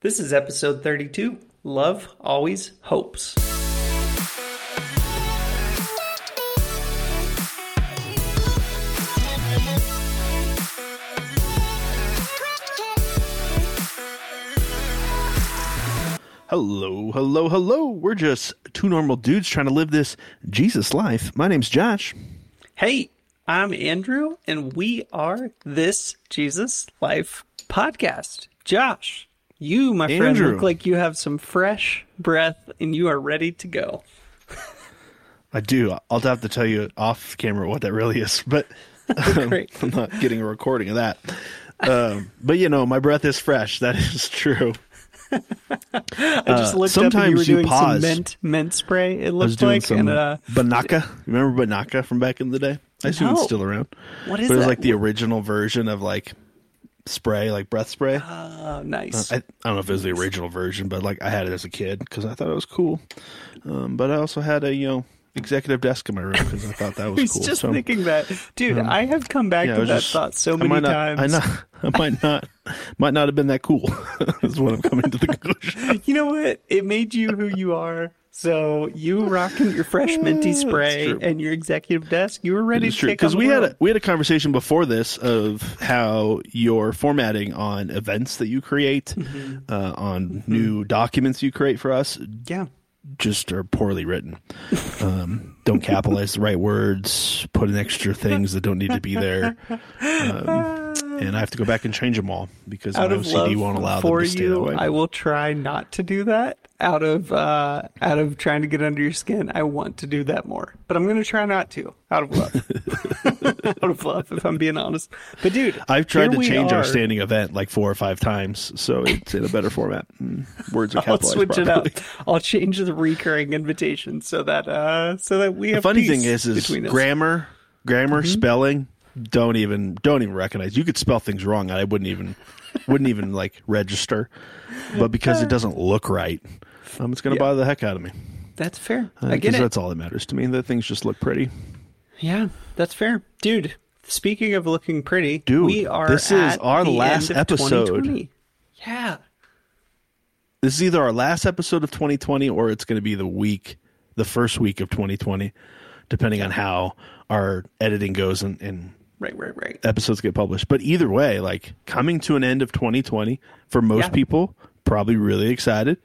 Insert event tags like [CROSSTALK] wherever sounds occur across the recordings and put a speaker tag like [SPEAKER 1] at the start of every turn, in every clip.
[SPEAKER 1] This is episode 32 Love Always Hopes.
[SPEAKER 2] Hello, hello, hello. We're just two normal dudes trying to live this Jesus life. My name's Josh.
[SPEAKER 1] Hey, I'm Andrew, and we are This Jesus Life podcast. Josh, you, my friend, look like you have some fresh breath and you are ready to go.
[SPEAKER 2] I do. I'll have to tell you off camera what that really is, but. [LAUGHS] [LAUGHS] I'm not getting a recording of that. Um, but you know, my breath is fresh. That [LAUGHS] is true.
[SPEAKER 1] I just looked up and you were
[SPEAKER 2] sometimes you
[SPEAKER 1] doing
[SPEAKER 2] pause.
[SPEAKER 1] some mint, mint spray, it looked like. and, uh,
[SPEAKER 2] Binaca. Remember Binaca from back in the day? I assume
[SPEAKER 1] No.
[SPEAKER 2] it's still around.
[SPEAKER 1] what is
[SPEAKER 2] But it was
[SPEAKER 1] that?
[SPEAKER 2] like the original version of like spray, like breath spray.
[SPEAKER 1] Oh, nice.
[SPEAKER 2] I, I don't know if it was the original version, but like I had it as a kid because I thought it was cool. Um, but I also had a you know executive desk in my room because I thought that [LAUGHS] was
[SPEAKER 1] was
[SPEAKER 2] cool.
[SPEAKER 1] just
[SPEAKER 2] So,
[SPEAKER 1] thinking that, dude. I have come back
[SPEAKER 2] yeah,
[SPEAKER 1] to that
[SPEAKER 2] just-
[SPEAKER 1] thought so
[SPEAKER 2] I
[SPEAKER 1] many
[SPEAKER 2] might not,
[SPEAKER 1] times.
[SPEAKER 2] I not, [LAUGHS] I might not, might not have been that cool. [LAUGHS] is what I'm coming to the conclusion.
[SPEAKER 1] You know what? It made you who you are. So you rocking your fresh minty spray and your executive desk, you were ready to
[SPEAKER 2] because we had a we had a conversation before this of how your formatting on events that you create,
[SPEAKER 1] Mm-hmm.
[SPEAKER 2] uh, on new documents you create for us,
[SPEAKER 1] yeah.
[SPEAKER 2] just are poorly written. Um, don't capitalize the right words, put in extra things that don't need to be there, [LAUGHS] um, and I have to go back and change them all because my
[SPEAKER 1] Out of
[SPEAKER 2] OCD won't allow
[SPEAKER 1] for
[SPEAKER 2] them to stay that way.
[SPEAKER 1] I will try not to do that. Out of uh, out of trying to get under your skin, I want to do that more, but I'm going to try not to. Out of love, [LAUGHS] out of love, if I'm being honest. But dude,
[SPEAKER 2] I've tried to change our standing event like four or five times, so it's in a better format. Mm, Words are [LAUGHS] capitalized.
[SPEAKER 1] I'll switch it up. [LAUGHS] I'll change the recurring invitation so that uh so that we
[SPEAKER 2] The
[SPEAKER 1] have
[SPEAKER 2] funny
[SPEAKER 1] peace
[SPEAKER 2] thing is, is grammar, grammar, spelling. Don't even don't even recognize. You could spell things wrong, and I wouldn't even wouldn't even like register. But because it doesn't look right, um, it's going to
[SPEAKER 1] Yeah.
[SPEAKER 2] bother the heck out of me.
[SPEAKER 1] That's fair.
[SPEAKER 2] Uh,
[SPEAKER 1] I get it.
[SPEAKER 2] That's all that matters to me. That things just look pretty.
[SPEAKER 1] Yeah, that's fair, dude. Speaking of looking pretty,
[SPEAKER 2] Dude,
[SPEAKER 1] we are
[SPEAKER 2] this is our last episode.
[SPEAKER 1] Yeah,
[SPEAKER 2] This is either our last episode of 2020 or it's going to be the week, the first week of 2020, depending on how our editing goes and, and
[SPEAKER 1] right, right, right.
[SPEAKER 2] episodes get published. But either way, like coming to an end of 2020 for most
[SPEAKER 1] Yeah.
[SPEAKER 2] people, probably really excited.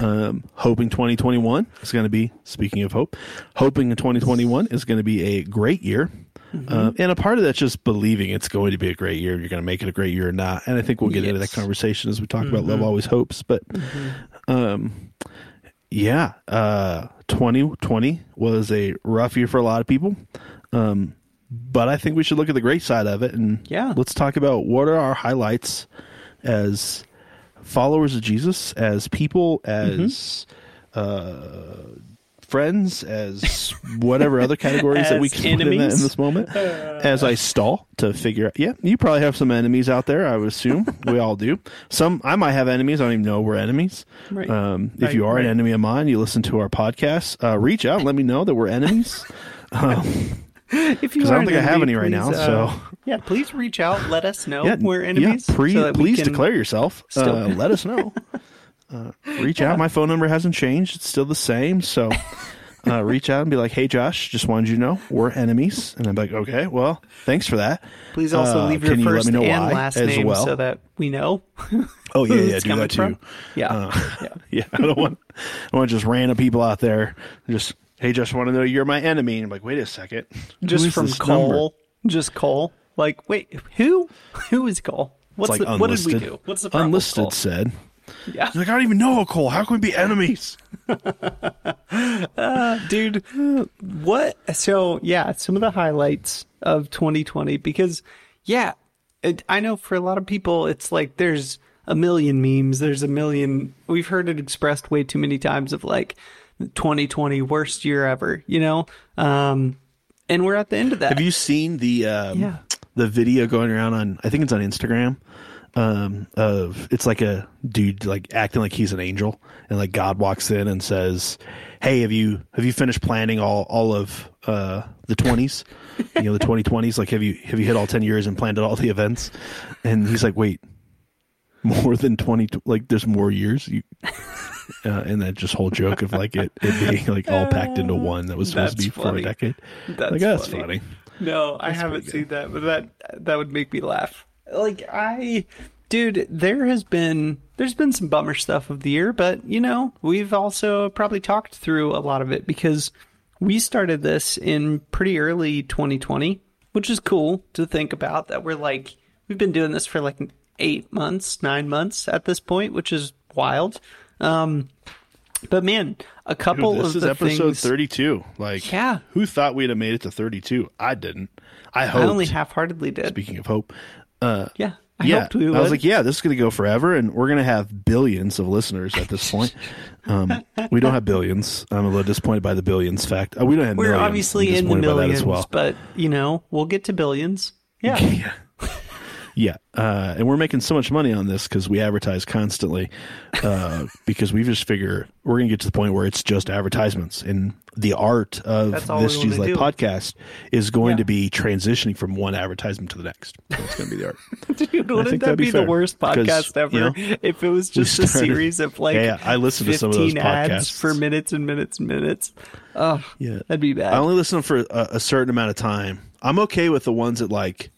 [SPEAKER 2] Um, hoping 2021 is going to be, speaking of hope, hoping in 2021 is going to be a great year.
[SPEAKER 1] Mm-hmm.
[SPEAKER 2] Uh, and a part of that's just believing it's going to be a great year. You're going to make it a great year or not. And I think we'll get into that
[SPEAKER 1] Mm-hmm.
[SPEAKER 2] conversation as we talk about love always hopes. But um, yeah, uh, 2020 was a rough year for a lot of people. Um, but I think we should look at the great side of it and
[SPEAKER 1] Yeah.
[SPEAKER 2] let's talk about what are our highlights as followers of Jesus, as people, as uh, friends, as whatever other categories that we can put in, that in this moment. [LAUGHS] as I stall to figure out, yeah, you probably have some enemies out there. I would assume [LAUGHS] we all do. Some I might have enemies. I don't even know we're enemies.
[SPEAKER 1] Right.
[SPEAKER 2] Um, if
[SPEAKER 1] Right,
[SPEAKER 2] you are an enemy of mine, you listen to our podcast. Uh, reach out and let me know that we're enemies. [LAUGHS] [LAUGHS]
[SPEAKER 1] If you
[SPEAKER 2] I don't think I have any right now,
[SPEAKER 1] uh,
[SPEAKER 2] so-
[SPEAKER 1] yeah, please reach out. Let us know
[SPEAKER 2] yeah,
[SPEAKER 1] we're enemies.
[SPEAKER 2] Yeah, pre-
[SPEAKER 1] so
[SPEAKER 2] please declare yourself. Uh, [LAUGHS] let us know. Uh, reach out. My phone number hasn't changed. It's still the same. So [LAUGHS] uh, reach out and be like, "Hey, Josh, just wanted you to know we're enemies." And I'm like, "Okay, well, thanks for that."
[SPEAKER 1] Please also
[SPEAKER 2] Uh,
[SPEAKER 1] leave your
[SPEAKER 2] you
[SPEAKER 1] first and last
[SPEAKER 2] as
[SPEAKER 1] name
[SPEAKER 2] well?
[SPEAKER 1] so that we know.
[SPEAKER 2] Oh yeah, yeah, do that too.
[SPEAKER 1] from. Yeah,
[SPEAKER 2] Uh,
[SPEAKER 1] yeah.
[SPEAKER 2] yeah, I don't want, I want just random people out there. Just hey, just want to know you're my enemy. And I'm like, wait a second,
[SPEAKER 1] Just from
[SPEAKER 2] this number?
[SPEAKER 1] Cole. Just Cole. Like, wait, who? Who is Cole? What's
[SPEAKER 2] like
[SPEAKER 1] the, what did we do? What's the problem?
[SPEAKER 2] Unlisted
[SPEAKER 1] Cole?
[SPEAKER 2] said.
[SPEAKER 1] Yeah,
[SPEAKER 2] He's like, I don't even know a Cole. How can we be enemies? [LAUGHS]
[SPEAKER 1] Uh, dude. What? So yeah, some of the highlights of 2020 because yeah, it, I know for a lot of people it's like there's a million memes. There's a million. We've heard it expressed way too many times of like 2020 worst year ever. You know, um, and we're at the end of that.
[SPEAKER 2] Have you seen the um,
[SPEAKER 1] Yeah.
[SPEAKER 2] the video going around on? I think it's on Instagram. Um, of it's like a dude like acting like he's an angel, and like God walks in and says, "Hey, have you have you finished planning all all of uh the twenties? you know, the twenty twenties. Like, have you have you hit all ten years and planned all the events?" And he's like, "Wait." more than 20 like there's more years you uh, and that just whole joke of like it, it being like all packed into one that was supposed
[SPEAKER 1] That's
[SPEAKER 2] to be for a decade
[SPEAKER 1] That's
[SPEAKER 2] like that's
[SPEAKER 1] funny.
[SPEAKER 2] funny,
[SPEAKER 1] No, I haven't seen that, but that that would make me laugh. Like I dude, there has been there's been some bummer stuff of the year, but you know, we've also probably talked through a lot of it because we started this in pretty early 2020, which is cool to think about that we're like we've been doing this for like 8 months, 9 months at this point, which is wild. Um but man, a couple
[SPEAKER 2] Dude, this
[SPEAKER 1] of
[SPEAKER 2] is episode
[SPEAKER 1] things
[SPEAKER 2] 32 like
[SPEAKER 1] Yeah.
[SPEAKER 2] who thought we'd have made it to 32 i didn't i
[SPEAKER 1] I only half-heartedly did.
[SPEAKER 2] speaking of hope uh
[SPEAKER 1] Yeah. I
[SPEAKER 2] yeah,
[SPEAKER 1] hoped we would.
[SPEAKER 2] I was like, yeah, this is going to go forever, and we're going to have billions of listeners at this point. Um, we don't have billions. I'm a little disappointed by the billions fact. Uh, we don't have.
[SPEAKER 1] We're
[SPEAKER 2] millions.
[SPEAKER 1] obviously in the
[SPEAKER 2] disappointed by that
[SPEAKER 1] millions,
[SPEAKER 2] as well.
[SPEAKER 1] but you know, we'll get to billions. Yeah. [LAUGHS]
[SPEAKER 2] Yeah. Yeah, uh, and we're making so much money on this because we advertise constantly. Uh, [LAUGHS] because we just figure we're going to get to the point where it's just advertisements, and the art of this G's podcast is going
[SPEAKER 1] Yeah.
[SPEAKER 2] to be transitioning from one advertisement to the next. That's going to be the art. [LAUGHS]
[SPEAKER 1] Dude, wouldn't
[SPEAKER 2] think
[SPEAKER 1] that
[SPEAKER 2] that'd
[SPEAKER 1] be,
[SPEAKER 2] be
[SPEAKER 1] the worst podcast ever
[SPEAKER 2] you know,
[SPEAKER 1] if it was just a series of like
[SPEAKER 2] Yeah, yeah, I listened to some of those
[SPEAKER 1] 15 ads
[SPEAKER 2] podcasts.
[SPEAKER 1] for minutes and minutes and minutes. Oh,
[SPEAKER 2] Yeah,
[SPEAKER 1] that'd be bad.
[SPEAKER 2] I only listen for a, a certain amount of time. I'm okay with the ones that like,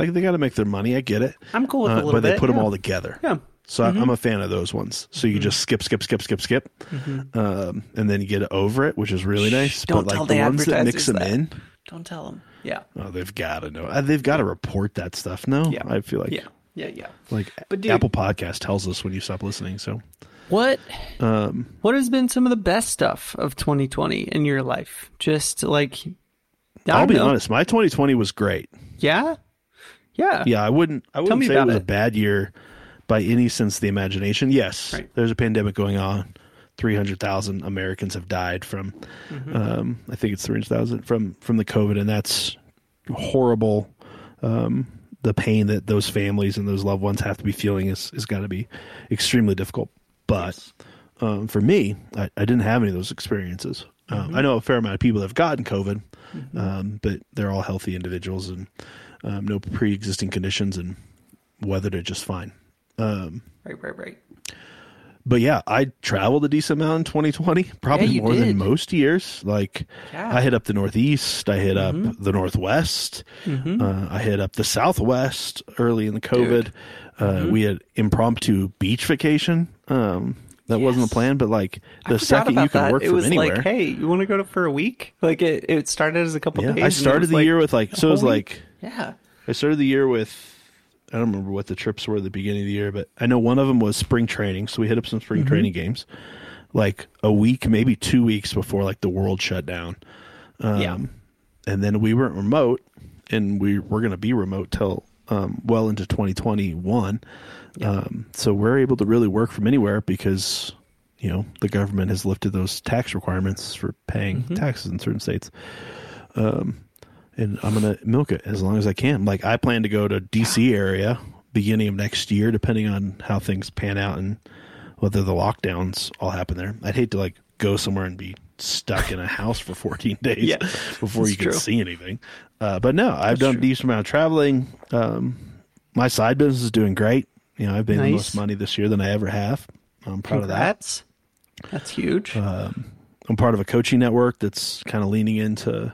[SPEAKER 2] like they got to make their money. I get it.
[SPEAKER 1] I'm cool with a
[SPEAKER 2] Uh,
[SPEAKER 1] little
[SPEAKER 2] but they
[SPEAKER 1] bit,
[SPEAKER 2] put them all together.
[SPEAKER 1] Yeah. Mm-hmm.
[SPEAKER 2] So I I'm a fan of those ones. So you just skip, skip, skip, skip, skip, um, and then you get over it, which is really nice.
[SPEAKER 1] don't
[SPEAKER 2] but
[SPEAKER 1] tell
[SPEAKER 2] like the
[SPEAKER 1] the
[SPEAKER 2] ones that mix them
[SPEAKER 1] that.
[SPEAKER 2] in,
[SPEAKER 1] Don't tell them. Yeah.
[SPEAKER 2] oh, they've got to know. Uh, They've got to report that stuff. No,
[SPEAKER 1] Yeah.
[SPEAKER 2] I feel like
[SPEAKER 1] Yeah. Yeah. Yeah.
[SPEAKER 2] like
[SPEAKER 1] But dude-
[SPEAKER 2] Apple Podcast tells us when you stop listening. So
[SPEAKER 1] What
[SPEAKER 2] um,
[SPEAKER 1] what has been some of the best stuff of 2020 in your life? Just like
[SPEAKER 2] I'll be
[SPEAKER 1] know.
[SPEAKER 2] honest. My 2020 was great.
[SPEAKER 1] Yeah. Yeah.
[SPEAKER 2] Yeah, I wouldn't. I wouldn't say it was
[SPEAKER 1] it.
[SPEAKER 2] a bad year by any sense of the imagination. Yes,
[SPEAKER 1] Right.
[SPEAKER 2] there's a pandemic going on. Three hundred thousand Americans have died from.
[SPEAKER 1] Mm-hmm.
[SPEAKER 2] Um, I think it's three hundred thousand from from the COVID, and that's horrible. Um, the pain that those families and those loved ones have to be feeling is is got to be extremely difficult. But um, for me, I, I didn't have any of those experiences. Um,
[SPEAKER 1] Mm-hmm.
[SPEAKER 2] I know a fair amount of people have gotten COVID, um, but they're all healthy individuals and um, no pre-existing conditions and weathered it just fine.
[SPEAKER 1] Right, right, right.
[SPEAKER 2] But yeah, I traveled a decent amount in 2020, probably
[SPEAKER 1] Yeah,
[SPEAKER 2] more
[SPEAKER 1] did.
[SPEAKER 2] than most years. Like
[SPEAKER 1] Yeah.
[SPEAKER 2] I hit up the Northeast, I hit up the Northwest, uh, I hit up the Southwest early in the COVID. Uh, We had impromptu beach vacation. Um, that wasn't the plan, but like the second you can
[SPEAKER 1] that.
[SPEAKER 2] work
[SPEAKER 1] it
[SPEAKER 2] from
[SPEAKER 1] was
[SPEAKER 2] anywhere.
[SPEAKER 1] like, hey, you want to go to for a week? Like it, it started as a couple
[SPEAKER 2] yeah,
[SPEAKER 1] days.
[SPEAKER 2] I started the
[SPEAKER 1] like
[SPEAKER 2] year with like so it was like
[SPEAKER 1] yeah,
[SPEAKER 2] I started the year with I don't remember what the trips were at the beginning of the year, but I know one of them was spring training, so we hit up some
[SPEAKER 1] Mm-hmm.
[SPEAKER 2] spring training games, like a week, maybe two weeks before like the world shut down,
[SPEAKER 1] yeah.
[SPEAKER 2] Um, and then we weren't remote, and we we're going to be remote till um, well into 2021. Um, so we're able to really work from anywhere because you know the government has lifted those tax requirements for paying
[SPEAKER 1] Mm-hmm.
[SPEAKER 2] taxes in certain states. Um, and I'm gonna milk it as long as I can. Like I plan to go to DC area beginning of next year, depending on how things pan out and whether the lockdowns all happen there. I'd hate to like go somewhere and be stuck in a [LAUGHS] house for 14 [LAUGHS] days
[SPEAKER 1] Yeah,
[SPEAKER 2] before you can
[SPEAKER 1] true.
[SPEAKER 2] see anything. Uh, but no, I've done a decent amount of traveling. Um, my side business is doing great. You know, I've made the most money this year than I ever have. I'm proud of that.
[SPEAKER 1] That's huge.
[SPEAKER 2] I'm part of a coaching network that's kind of leaning into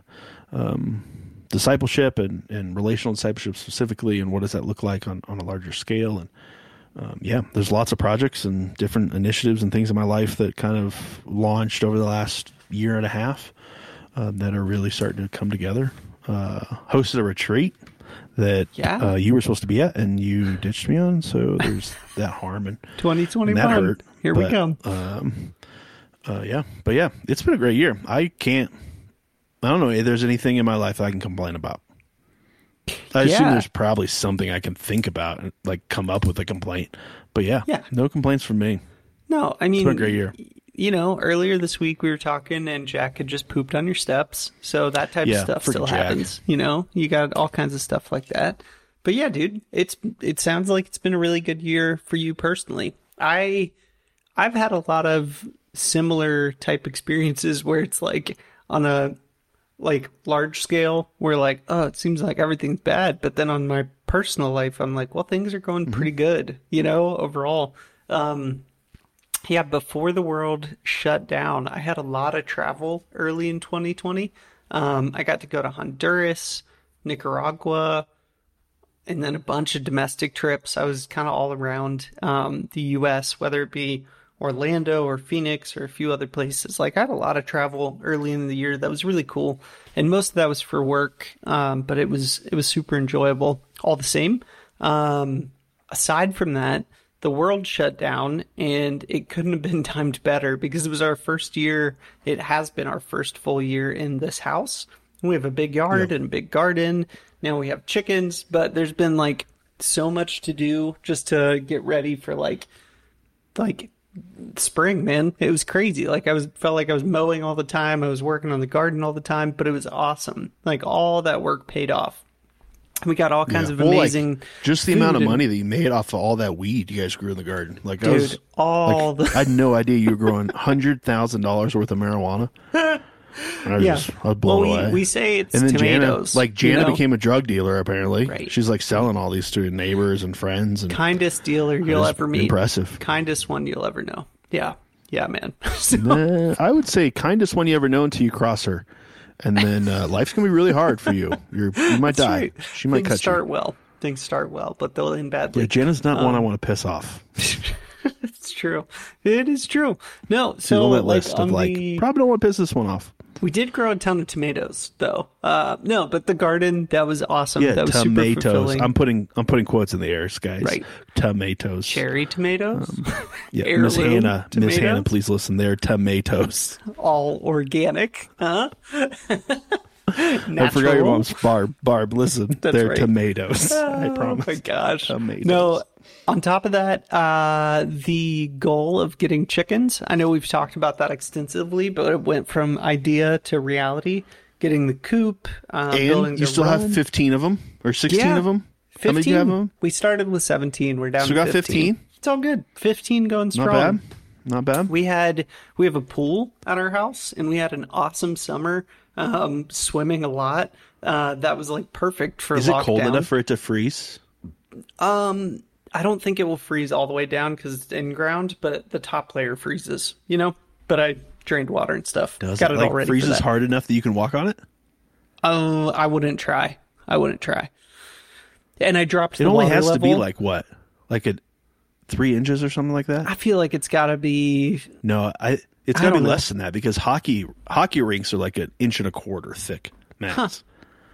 [SPEAKER 2] um, discipleship and, and relational discipleship specifically, and what does that look like on, on a larger scale. And um, yeah, there's lots of projects and different initiatives and things in my life that kind of launched over the last year and a half um, that are really starting to come together. Uh, hosted a retreat that
[SPEAKER 1] Yeah.
[SPEAKER 2] uh, you were supposed to be at, and you ditched me on. So there's [LAUGHS] that harm and
[SPEAKER 1] 2021.
[SPEAKER 2] that hurt,
[SPEAKER 1] Here we
[SPEAKER 2] but,
[SPEAKER 1] come.
[SPEAKER 2] uh, yeah, but yeah, it's been a great year. I can't. I don't know if there's anything in my life I can complain about. I assume there's probably something I can think about and like come up with a complaint. But yeah,
[SPEAKER 1] Yeah.
[SPEAKER 2] no complaints from me.
[SPEAKER 1] no, I mean,
[SPEAKER 2] been a great year.
[SPEAKER 1] You know, earlier this week we were talking, and Jack had just pooped on your steps, so that type
[SPEAKER 2] Yeah,
[SPEAKER 1] of stuff still
[SPEAKER 2] Jack.
[SPEAKER 1] happens. You know, you got all kinds of stuff like that. But yeah, dude, it's it sounds like it's been a really good year for you personally. I I've had a lot of similar type experiences where it's like on a like large scale where like oh it seems like everything's bad but then on my personal life, I'm like, well, things are going pretty good, you know, overall. Um, yeah, before the world shut down, I had a lot of travel early in 2020. Um, I got to go to Honduras, Nicaragua, and then a bunch of domestic trips. I was kind of all around um, the U.S., whether it be Orlando or Phoenix or a few other places. Like I had a lot of travel early in the year that was really cool, and most of that was for work. Um, but it was it was super enjoyable all the same. Um, aside from that, the world shut down, and it couldn't have been [LAUGHS] timed better because it was our first year. It has been our first full year in this house. We have a big yard and a big garden. Now we have chickens, but there's been like so much to do just to get ready for like like spring, man. It was crazy. Like I was felt like I was mowing all the time. I was working on the garden all the time, but it was awesome. Like all that work paid off. We got all kinds of
[SPEAKER 2] Well, like,
[SPEAKER 1] amazing
[SPEAKER 2] just the amount of
[SPEAKER 1] and-
[SPEAKER 2] money that you made off of all that weed you guys grew in the garden. Like I
[SPEAKER 1] Dude,
[SPEAKER 2] was,
[SPEAKER 1] all
[SPEAKER 2] like,
[SPEAKER 1] the
[SPEAKER 2] I had no idea you were growing [LAUGHS] hundred thousand dollars worth of marijuana. [LAUGHS] And I was
[SPEAKER 1] yeah.
[SPEAKER 2] just, I was blown
[SPEAKER 1] well,
[SPEAKER 2] away.
[SPEAKER 1] we, we say it's
[SPEAKER 2] and then
[SPEAKER 1] tomatoes.
[SPEAKER 2] Jana, like Jana
[SPEAKER 1] you know?
[SPEAKER 2] became a drug dealer. Apparently,
[SPEAKER 1] Right.
[SPEAKER 2] she's like selling all these to her neighbors and friends. And
[SPEAKER 1] kindest dealer you'll ever meet.
[SPEAKER 2] impressive.
[SPEAKER 1] Kindest one you'll ever know. Yeah. Yeah, man. [LAUGHS] So-
[SPEAKER 2] I would say kindest one you ever know until you cross her, and then uh, life's gonna be really hard for you. [LAUGHS] You're, you might die.
[SPEAKER 1] right.
[SPEAKER 2] She might.
[SPEAKER 1] Things
[SPEAKER 2] cut
[SPEAKER 1] start
[SPEAKER 2] you.
[SPEAKER 1] well. Things start well, but they'll end badly.
[SPEAKER 2] Yeah, Jenna's not one I
[SPEAKER 1] Um,
[SPEAKER 2] want to piss off. [LAUGHS]
[SPEAKER 1] it's true. It is true. No,
[SPEAKER 2] She's
[SPEAKER 1] so
[SPEAKER 2] on that
[SPEAKER 1] like
[SPEAKER 2] list of like
[SPEAKER 1] the,
[SPEAKER 2] probably don't want to piss this one off.
[SPEAKER 1] We did grow a ton of tomatoes though. Uh, no, but the garden that was awesome.
[SPEAKER 2] Yeah,
[SPEAKER 1] that was
[SPEAKER 2] tomatoes. I'm putting I'm putting quotes in the air, guys.
[SPEAKER 1] Right.
[SPEAKER 2] Tomatoes.
[SPEAKER 1] Cherry tomatoes, [LAUGHS]
[SPEAKER 2] Yeah, Miss Hannah. Miss Hannah, please listen. They're tomatoes.
[SPEAKER 1] all organic, huh? [LAUGHS]
[SPEAKER 2] I forgot your mom's Barb. Barb, listen. They're
[SPEAKER 1] right.
[SPEAKER 2] tomatoes. [LAUGHS] I promise.
[SPEAKER 1] Oh my gosh.
[SPEAKER 2] Tomatoes.
[SPEAKER 1] No, on top of that, uh, the goal of getting chickens, I know we've talked about that extensively, but it went from idea to reality. Getting the coop, uh,
[SPEAKER 2] And you still
[SPEAKER 1] run.
[SPEAKER 2] have 15 of them or 16
[SPEAKER 1] Yeah.
[SPEAKER 2] of them? How many do you have of them?
[SPEAKER 1] We started with 17. We're down
[SPEAKER 2] So
[SPEAKER 1] to
[SPEAKER 2] we got
[SPEAKER 1] 15.
[SPEAKER 2] 15?
[SPEAKER 1] It's all good. 15 going strong.
[SPEAKER 2] Not bad. Not bad.
[SPEAKER 1] We had we have a pool at our house, and we had an awesome summer. Um, swimming a lot. Uh, that was like perfect for
[SPEAKER 2] Is it cold enough for it to freeze?
[SPEAKER 1] Um, I don't think it will freeze all the way down because it's in ground, but the top layer freezes. You know. But I drained water and stuff.
[SPEAKER 2] Does
[SPEAKER 1] Got
[SPEAKER 2] it,
[SPEAKER 1] it,
[SPEAKER 2] like
[SPEAKER 1] all ready
[SPEAKER 2] freezes hard enough that you can walk on it?
[SPEAKER 1] Oh, I wouldn't try. I wouldn't try. And I dropped.
[SPEAKER 2] It
[SPEAKER 1] the
[SPEAKER 2] only has to be like what? Like a three inches or something like that?
[SPEAKER 1] I feel like it's got to be.
[SPEAKER 2] No, I. It's got to be
[SPEAKER 1] know.
[SPEAKER 2] less than that because hockey hockey rinks are like an inch and a quarter thick mats.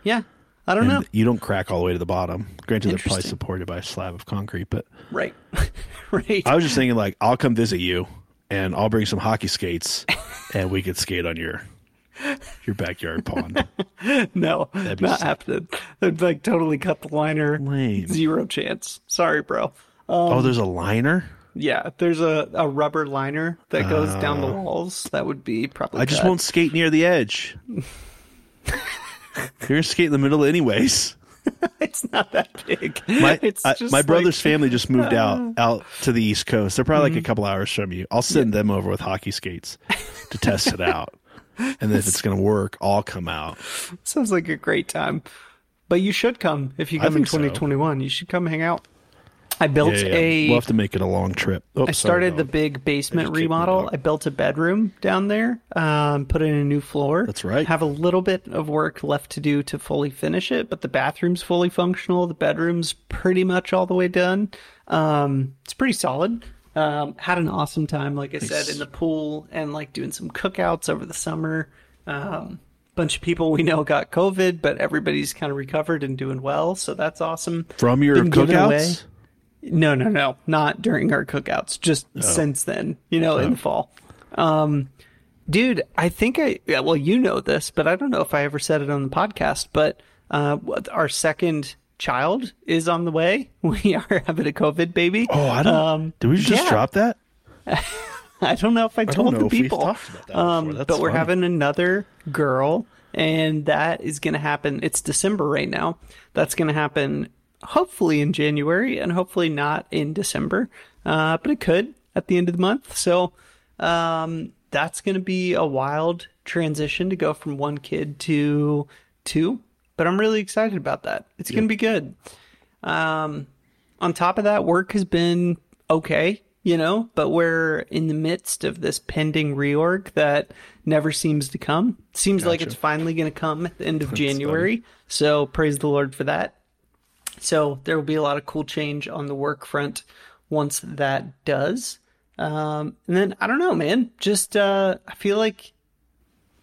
[SPEAKER 1] Yeah, I don't
[SPEAKER 2] And
[SPEAKER 1] know.
[SPEAKER 2] you don't crack all the way to the bottom. Granted, they're probably supported by a slab of concrete, but
[SPEAKER 1] Right, [LAUGHS] right.
[SPEAKER 2] I was just thinking like I'll come visit you and I'll bring some hockey skates and we could skate on your your backyard pond. [LAUGHS]
[SPEAKER 1] no,
[SPEAKER 2] be
[SPEAKER 1] not
[SPEAKER 2] sick.
[SPEAKER 1] happening. I'd like totally cut the liner.
[SPEAKER 2] Lame.
[SPEAKER 1] Zero chance. Sorry, bro.
[SPEAKER 2] oh, um, there's a liner.
[SPEAKER 1] Yeah, there's a, a rubber liner that goes down the walls. That would be probably.
[SPEAKER 2] Uh, I just won't skate near the edge. [LAUGHS] You're gonna skate in the middle anyways. [LAUGHS]
[SPEAKER 1] It's not that big.
[SPEAKER 2] My I- my
[SPEAKER 1] like-
[SPEAKER 2] brother's family just moved out [LAUGHS] out to the East Coast. They're probably like a couple hours from you. I'll send them over with hockey skates to test it out, and then if it's gonna work, I'll come out.
[SPEAKER 1] Sounds like a great time. But you should come if you come in
[SPEAKER 2] think so.
[SPEAKER 1] 2021. You should come hang out. I built
[SPEAKER 2] Yeah, yeah.
[SPEAKER 1] a.
[SPEAKER 2] we'll have to make it a long trip. Oh,
[SPEAKER 1] I
[SPEAKER 2] sorry,
[SPEAKER 1] started the big basement
[SPEAKER 2] my
[SPEAKER 1] remodel. I built a bedroom down there, um, put in a new floor.
[SPEAKER 2] That's right.
[SPEAKER 1] Have a little bit of work left to do to fully finish it, but the bathroom's fully functional. The bedroom's pretty much all the way done. Um, it's pretty solid. Um, had an awesome time, like I said, in the pool and like doing some cookouts over the summer. Um, bunch of people we know got COVID, but everybody's kind of recovered and doing well, so that's awesome.
[SPEAKER 2] from your
[SPEAKER 1] Been
[SPEAKER 2] cookouts.
[SPEAKER 1] No, no, no, not during our cookouts. Just since then, you know, in the fall. Um, dude, I think I yeah, well, you know this, but I don't know if I ever said it on the podcast. But uh, our second child is on the way. [LAUGHS] We are having a COVID baby.
[SPEAKER 2] Oh, I don't.
[SPEAKER 1] Um,
[SPEAKER 2] did we just
[SPEAKER 1] yeah.
[SPEAKER 2] drop that? [LAUGHS]
[SPEAKER 1] I don't know if I told
[SPEAKER 2] know
[SPEAKER 1] the people.
[SPEAKER 2] talked about that before.
[SPEAKER 1] Um, but we're
[SPEAKER 2] funny.
[SPEAKER 1] having another girl, and that is going to happen. It's December right now. That's going to happen hopefully in January, and hopefully not in December. Uh, but it could at the end of the month. So um, that's going to be a wild transition to go from one kid to two. But I'm really excited about that. It's going to be good. Um, on top of that, work has been okay, you know, but we're in the midst of this pending reorg that never seems to come. Seems like it's finally going to come at the end of January. So praise the Lord for that. So there will be a lot of cool change on the work front once that does. Um, and then I don't know, man. Just uh, I feel like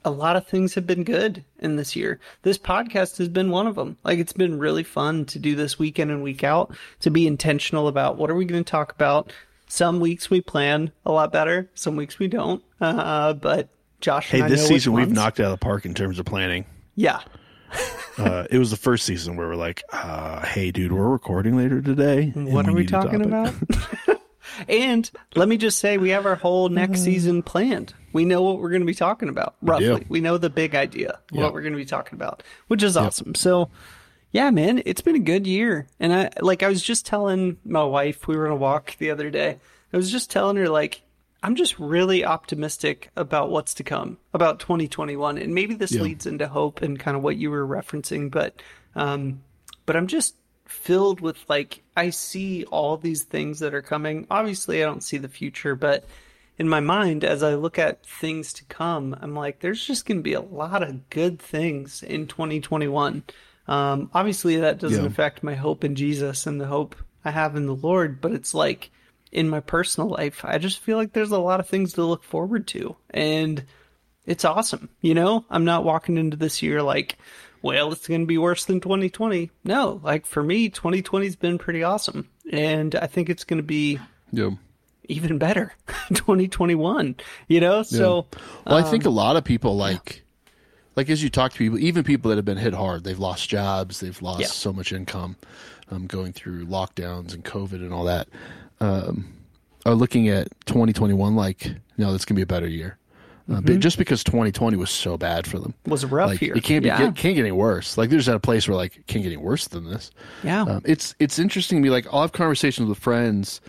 [SPEAKER 1] a lot of things have been good in this year. This podcast has been one of them. Like it's been really fun to do this week in and week out to be intentional about what are we going to talk about. Some weeks we plan a lot better. Some weeks we don't. Uh, but Josh,
[SPEAKER 3] Hey,
[SPEAKER 1] and I
[SPEAKER 3] this season we've knocked out of the park in terms of planning.
[SPEAKER 1] Yeah, [LAUGHS]
[SPEAKER 3] Uh, it was the first season where we're like, uh, "Hey, dude, we're recording later today.
[SPEAKER 1] what are we
[SPEAKER 3] a
[SPEAKER 1] talking about? [LAUGHS] and let me just say, we have our whole next season planned. We know what we're going to be talking about roughly. We know the big idea, what we're going to be talking about, which is awesome. So, yeah, man, it's been a good year. And I like I was just telling my wife we were on a walk the other day. I was just telling her like I'm just really optimistic about what's to come, about 2021, and maybe this
[SPEAKER 3] Yeah.
[SPEAKER 1] leads into hope and kind of what you were referencing, but um, but I'm just filled with like I see all these things that are coming. Obviously, I don't see the future, but in my mind, as I look at things to come, I'm like, there's just going to be a lot of good things in 2021. Um, obviously, that doesn't
[SPEAKER 3] Yeah.
[SPEAKER 1] affect my hope in Jesus and the hope I have in the Lord, but it's like in my personal life, I just feel like there's a lot of things to look forward to. And it's awesome. You know, I'm not walking into this year like, well, it's going to be worse than 2020. No, like for me, 2020's been pretty awesome. And I think it's going to be
[SPEAKER 2] Yeah.
[SPEAKER 1] even better [LAUGHS] 2021, you know? So,
[SPEAKER 2] Well, I
[SPEAKER 1] Um,
[SPEAKER 2] think a lot of people like, like as you talk to people, even people that have been hit hard, they've lost jobs, they've lost
[SPEAKER 1] Yeah.
[SPEAKER 2] so much income, um, going through lockdowns and COVID and all that, um, are looking at 2021 like, no, that's gonna be a better year. Uh, but just because 2020 was so bad for them,
[SPEAKER 1] was a Mm-hmm. rough
[SPEAKER 2] like
[SPEAKER 1] year.
[SPEAKER 2] it can't be
[SPEAKER 1] yeah.
[SPEAKER 2] get, can't get any worse. Like there's at a place where like it can't get any worse than this.
[SPEAKER 1] yeah.
[SPEAKER 2] Um, it's it's interesting to me. Like I'll have conversations with friends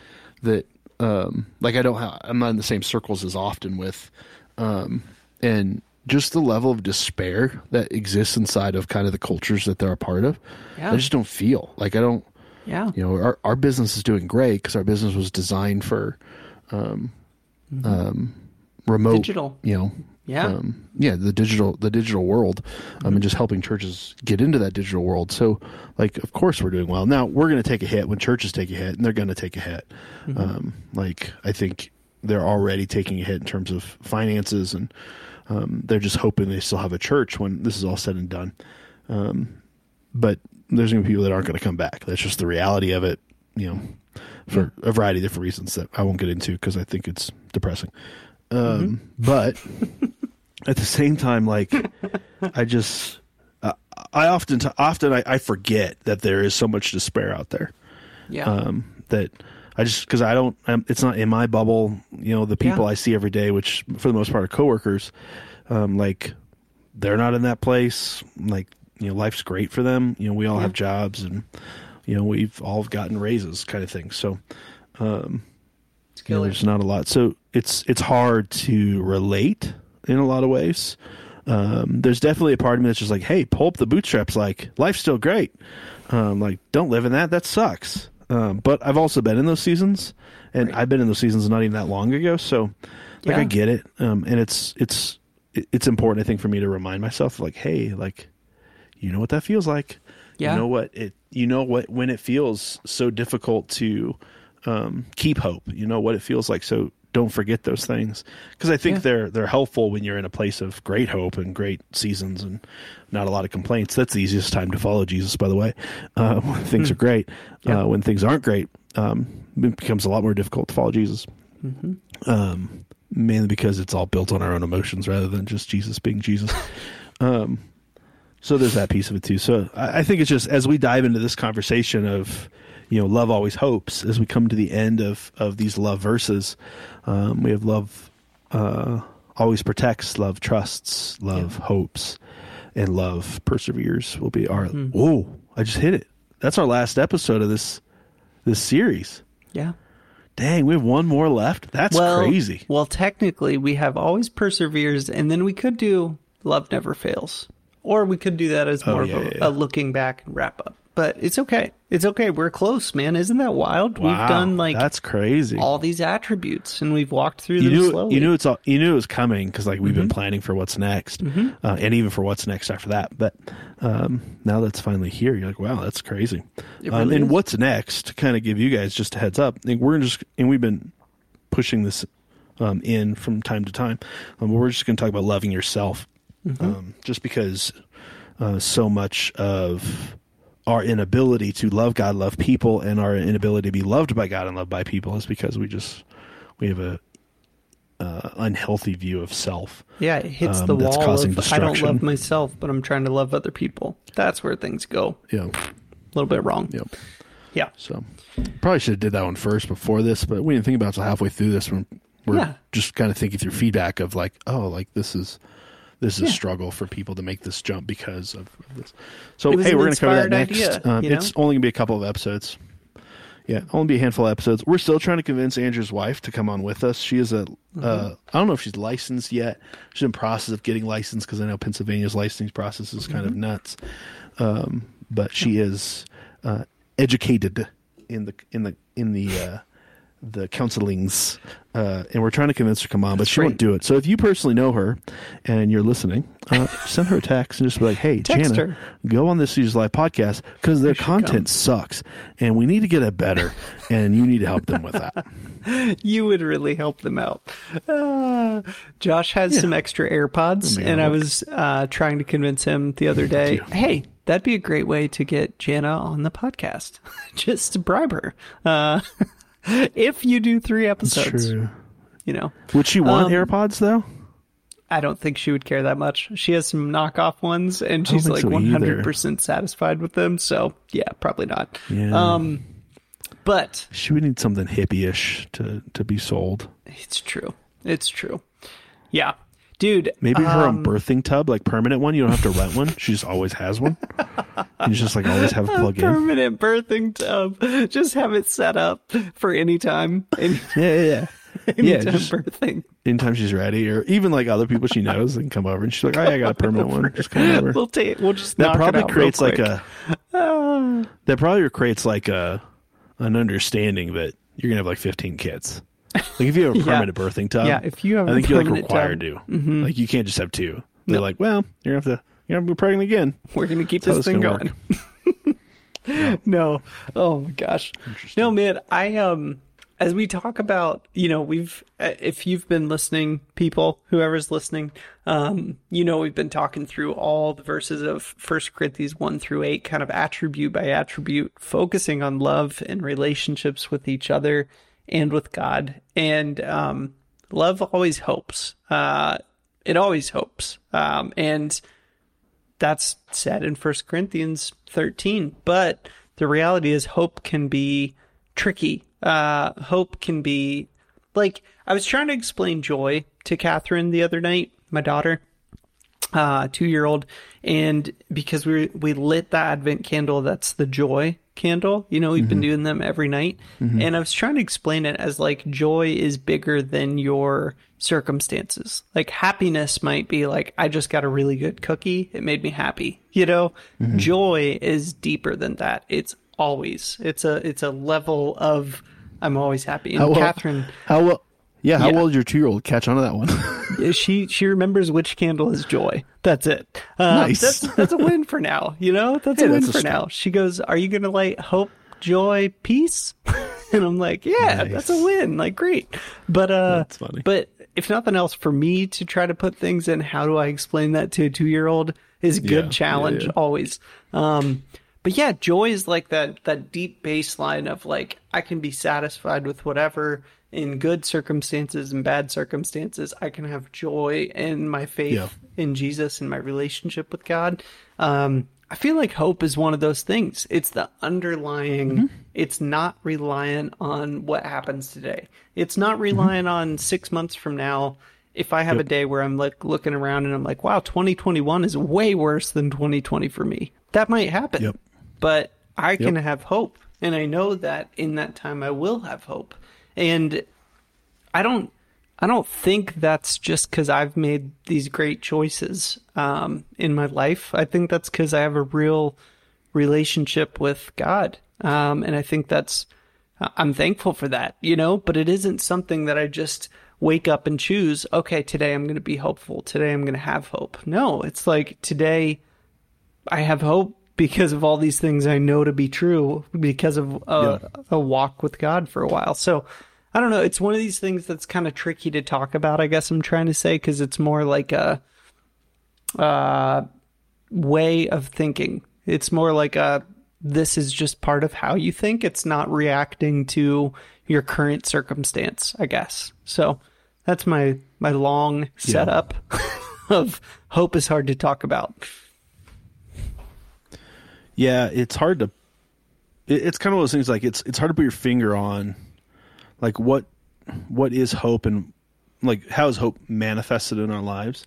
[SPEAKER 2] that um, like I don't have. I'm not in the same circles as often with, um, and just the level of despair that exists inside of kind of the cultures that they're a part of.
[SPEAKER 1] Yeah.
[SPEAKER 2] I just don't feel like I don't.
[SPEAKER 1] Yeah.
[SPEAKER 2] You know, our our business is doing great because our business was designed for um, um, remote
[SPEAKER 1] Digital.
[SPEAKER 2] You know,
[SPEAKER 1] Yeah.
[SPEAKER 2] um, yeah, the digital the digital world, um, and just helping churches get into that digital world. So, like, of course, we're doing well. Now we're going to take a hit when churches take a hit, and they're going to take a hit. Um, like, I think they're already taking a hit in terms of finances, and um, they're just hoping they still have a church when this is all said and done. Um, but there's going to be people that aren't going to come back. That's just the reality of it. You know, for a variety of different reasons that I won't get into because I think it's depressing. Um, [LAUGHS] But at the same time, like I just, uh, I often, t- often I, I forget that there is so much despair out there.
[SPEAKER 1] yeah.
[SPEAKER 2] Um, that I just because I don't, um, it's not in my bubble. You know, the people
[SPEAKER 1] Yeah.
[SPEAKER 2] I see every day, which for the most part are coworkers, um, like they're not in that place. Like you know, life's great for them. You know, we all
[SPEAKER 1] Yeah.
[SPEAKER 2] have jobs and you know we've all gotten raises, kind of thing. So
[SPEAKER 1] it's
[SPEAKER 2] you know, there's not a lot. So it's it's hard to relate in a lot of ways. Um, there's definitely a part of me that's just like, hey, pull up the bootstraps. Like life's still great. Um, like don't live in that. That sucks. Um, but I've also been in those seasons, and
[SPEAKER 1] Right.
[SPEAKER 2] I've been in those seasons not even that long ago. So like
[SPEAKER 1] Yeah.
[SPEAKER 2] I get it. Um, and it's it's it's important I think for me to remind myself like, hey, like you know what that feels like.
[SPEAKER 1] Yeah.
[SPEAKER 2] You know what it you know what when it feels so difficult to um, keep hope. You know what it feels like. So don't forget those things because I think
[SPEAKER 1] Yeah.
[SPEAKER 2] they're they're helpful when you're in a place of great hope and great seasons and not a lot of complaints. That's the easiest time to follow Jesus, by the way. Uh, [LAUGHS] when things are great,
[SPEAKER 1] Yeah.
[SPEAKER 2] uh, when things aren't great, um, it becomes a lot more difficult to follow Jesus. Um, mainly because it's all built on our own emotions rather than just Jesus being Jesus. [LAUGHS] um, so there's that piece of it too. So I, I think it's just as we dive into this conversation of, you know, love always hopes. As we come to the end of of these love verses, um, we have love uh, always protects, love trusts, love hopes, and love perseveres. Will be our. Oh, I just hit it. That's our last episode of this this series.
[SPEAKER 1] yeah.
[SPEAKER 2] Dang, we have one more left. That's
[SPEAKER 1] well,
[SPEAKER 2] crazy.
[SPEAKER 1] Well, technically, we have always perseveres, and then we could do love never fails, or we could do that as
[SPEAKER 2] Oh,
[SPEAKER 1] more
[SPEAKER 2] yeah,
[SPEAKER 1] of a,
[SPEAKER 2] yeah,
[SPEAKER 1] a looking back and wrap up. but it's okay. It's okay. We're close, man. Isn't that wild?
[SPEAKER 2] Wow,
[SPEAKER 1] We've done like
[SPEAKER 2] that's crazy.
[SPEAKER 1] all these attributes, and we've walked through
[SPEAKER 2] you
[SPEAKER 1] them
[SPEAKER 2] knew
[SPEAKER 1] slowly.
[SPEAKER 2] you knew it's all, you knew it was coming because like we've been
[SPEAKER 1] Mm-hmm.
[SPEAKER 2] planning for what's next, uh, and even for what's next after that. But um, now that's finally here, you're like, wow, that's crazy.
[SPEAKER 1] It
[SPEAKER 2] um, and what's next? To kind of give you guys just a heads up, like, we're just and we've been pushing this um, in from time to time. Um, we're just going to talk about loving yourself,
[SPEAKER 1] Mm-hmm.
[SPEAKER 2] um, just because uh, so much of our inability to love God, love people, and our inability to be loved by God and loved by people is because we just we have a uh, unhealthy view of self.
[SPEAKER 1] yeah, it hits
[SPEAKER 2] um,
[SPEAKER 1] the
[SPEAKER 2] that's
[SPEAKER 1] wall
[SPEAKER 2] causing
[SPEAKER 1] of I don't love myself, but I'm trying to love other people. That's where things go
[SPEAKER 2] Yeah,
[SPEAKER 1] a little bit wrong.
[SPEAKER 2] yep.
[SPEAKER 1] Yeah,
[SPEAKER 2] So probably should have did that one first before this, but we didn't think about it until halfway through this one. We're
[SPEAKER 1] Yeah.
[SPEAKER 2] just kind of thinking through feedback of like, oh, like this is this is
[SPEAKER 1] Yeah.
[SPEAKER 2] a struggle for people to make this jump because of, of this. So hey, we're going to cover that next.
[SPEAKER 1] idea,
[SPEAKER 2] um,
[SPEAKER 1] you know?
[SPEAKER 2] It's only going to be a couple of episodes. Yeah, only be a handful of episodes. We're still trying to convince Andrew's wife to come on with us. She is a,
[SPEAKER 1] Mm-hmm.
[SPEAKER 2] uh, I don't know if she's licensed yet. She's in process of getting licensed because I know Pennsylvania's licensing process is kind of
[SPEAKER 1] Mm-hmm.
[SPEAKER 2] nuts. Um, but she is uh, educated in the in the in the uh, the counselings, uh, and we're trying to convince her to come on, but she won't do it. So if you personally know her and you're listening, uh, [LAUGHS] send her a text and just be like, "Hey,
[SPEAKER 1] Text
[SPEAKER 2] Jana,
[SPEAKER 1] her.
[SPEAKER 2] go on this Jesus Life podcast because their content sucks, and we need to get it better, [LAUGHS] and you need to help them with that." [LAUGHS]
[SPEAKER 1] you would really help them out. Uh, Josh has some extra AirPods,
[SPEAKER 2] Let me
[SPEAKER 1] and I was uh, trying to convince him the other day. Hey, that'd be a great way to get Jana on the podcast, just bribe her. Uh, [LAUGHS] if you do three episodes,
[SPEAKER 2] True.
[SPEAKER 1] you know.
[SPEAKER 2] Would she want
[SPEAKER 1] Um,
[SPEAKER 2] AirPods though?
[SPEAKER 1] I don't think she would care that much. She has some knockoff ones, and she's like
[SPEAKER 2] so
[SPEAKER 1] hundred percent satisfied with them. So yeah, probably not.
[SPEAKER 2] Yeah.
[SPEAKER 1] Um, but
[SPEAKER 2] She would need something hippie-ish to to be sold.
[SPEAKER 1] it's true. It's true. Yeah, dude.
[SPEAKER 2] Maybe her own
[SPEAKER 1] um,
[SPEAKER 2] birthing tub, like permanent one. You don't have to rent one. She just always has one. You just like always have [LAUGHS] a plug in.
[SPEAKER 1] permanent birthing tub. Just have it set up for any time. Any, [LAUGHS]
[SPEAKER 2] Yeah, yeah, yeah. [LAUGHS] Yeah,
[SPEAKER 1] anytime
[SPEAKER 2] just
[SPEAKER 1] birthing.
[SPEAKER 2] anytime she's ready, or even like other people she knows, and come over and she's like, "Oh, yeah, I got a permanent one." Just come over.
[SPEAKER 1] We'll take. We'll just
[SPEAKER 2] that probably creates like a
[SPEAKER 1] Ah.
[SPEAKER 2] that probably creates like a an understanding that you're gonna have like 15 kids. Like if you have a [LAUGHS]
[SPEAKER 1] Yeah.
[SPEAKER 2] permanent birthing tub,
[SPEAKER 1] Yeah, if you have
[SPEAKER 2] I
[SPEAKER 1] a
[SPEAKER 2] think you're like required
[SPEAKER 1] tub. Mm-hmm.
[SPEAKER 2] to. Like you can't just have two. They're
[SPEAKER 1] No.
[SPEAKER 2] like, well, you're gonna have to you're gonna be pregnant again.
[SPEAKER 1] We're gonna keep [LAUGHS]
[SPEAKER 2] That's
[SPEAKER 1] this thing going.
[SPEAKER 2] gonna [LAUGHS]
[SPEAKER 1] No. Oh my gosh. No, man. I um, as we talk about, you know, we've uh, if you've been listening, people, whoever's listening, um, you know, we've been talking through all the verses of First Corinthians one through eight, kind of attribute by attribute, focusing on love and relationships with each other and with God, and um, love always hopes. Uh, it always hopes, um, and that's said in First Corinthians 13. But the reality is, hope can be tricky. Uh, hope can be like I was trying to explain joy to Catherine the other night, my daughter, uh, two year old, and because we we lit the Advent candle, that's the joy candle. You know, we've been mm-hmm. doing them every night, mm-hmm. and I was trying to explain it as like joy is bigger than your circumstances. Like happiness might be like I just got a really good cookie, it made me happy. You know, mm-hmm. joy is deeper than that. It's always it's a it's a level of I'm always happy. And Catherine,
[SPEAKER 2] How well? Yeah, how
[SPEAKER 1] Yeah.
[SPEAKER 2] well did your two year old catch on to that one?
[SPEAKER 1] she she remembers which candle is joy. That's it. Uh,
[SPEAKER 2] Nice.
[SPEAKER 1] That's that's a win for now. You know, that's
[SPEAKER 2] Hey,
[SPEAKER 1] a win
[SPEAKER 2] that's
[SPEAKER 1] for
[SPEAKER 2] start.
[SPEAKER 1] now. She goes, "Are you gonna light hope, joy, peace?" [LAUGHS] and I'm like, "Yeah,
[SPEAKER 2] Nice.
[SPEAKER 1] that's a win. Like, great." But uh,
[SPEAKER 2] That's funny.
[SPEAKER 1] But if nothing else, for me to try to put things in, how do I explain that to a two year old is a good
[SPEAKER 2] Yeah,
[SPEAKER 1] challenge
[SPEAKER 2] yeah, yeah.
[SPEAKER 1] always. Um, but yeah, joy is like that that deep baseline of like I can be satisfied with whatever in good circumstances and bad circumstances. I can have joy in my faith
[SPEAKER 2] Yeah.
[SPEAKER 1] in Jesus and my relationship with God. Um, I feel like hope is one of those things. It's the underlying.
[SPEAKER 2] Mm-hmm.
[SPEAKER 1] It's not reliant on what happens today. It's not reliant on six months from now. If I have a day where I'm like looking around and I'm like, wow, 2021 is way worse than 2020 for me. That might happen
[SPEAKER 2] Yep.
[SPEAKER 1] but I can have hope. And I know that in that time I will have hope. And I don't I don't think that's just because I've made these great choices um, in my life. I think that's because I have a real relationship with God. Um, and I think that's, I'm thankful for that, you know, but it isn't something that I just wake up and choose, okay, today I'm going to be hopeful. Today I'm going to have hope. No, it's like today I have hope because of all these things I know to be true because of a, yeah. a walk with God for a while. So I don't know. It's one of these things that's kind of tricky to talk about, I guess I'm trying to say, because it's more like a uh, way of thinking. It's more like a this is just part of how you think. It's not reacting to your current circumstance, I guess. So that's my my long setup yeah. [LAUGHS] of hope is hard to talk about.
[SPEAKER 2] Yeah, it's hard to. it's kind of those things like it's it's hard to put your finger on, like what what is hope and like how is hope manifested in our lives.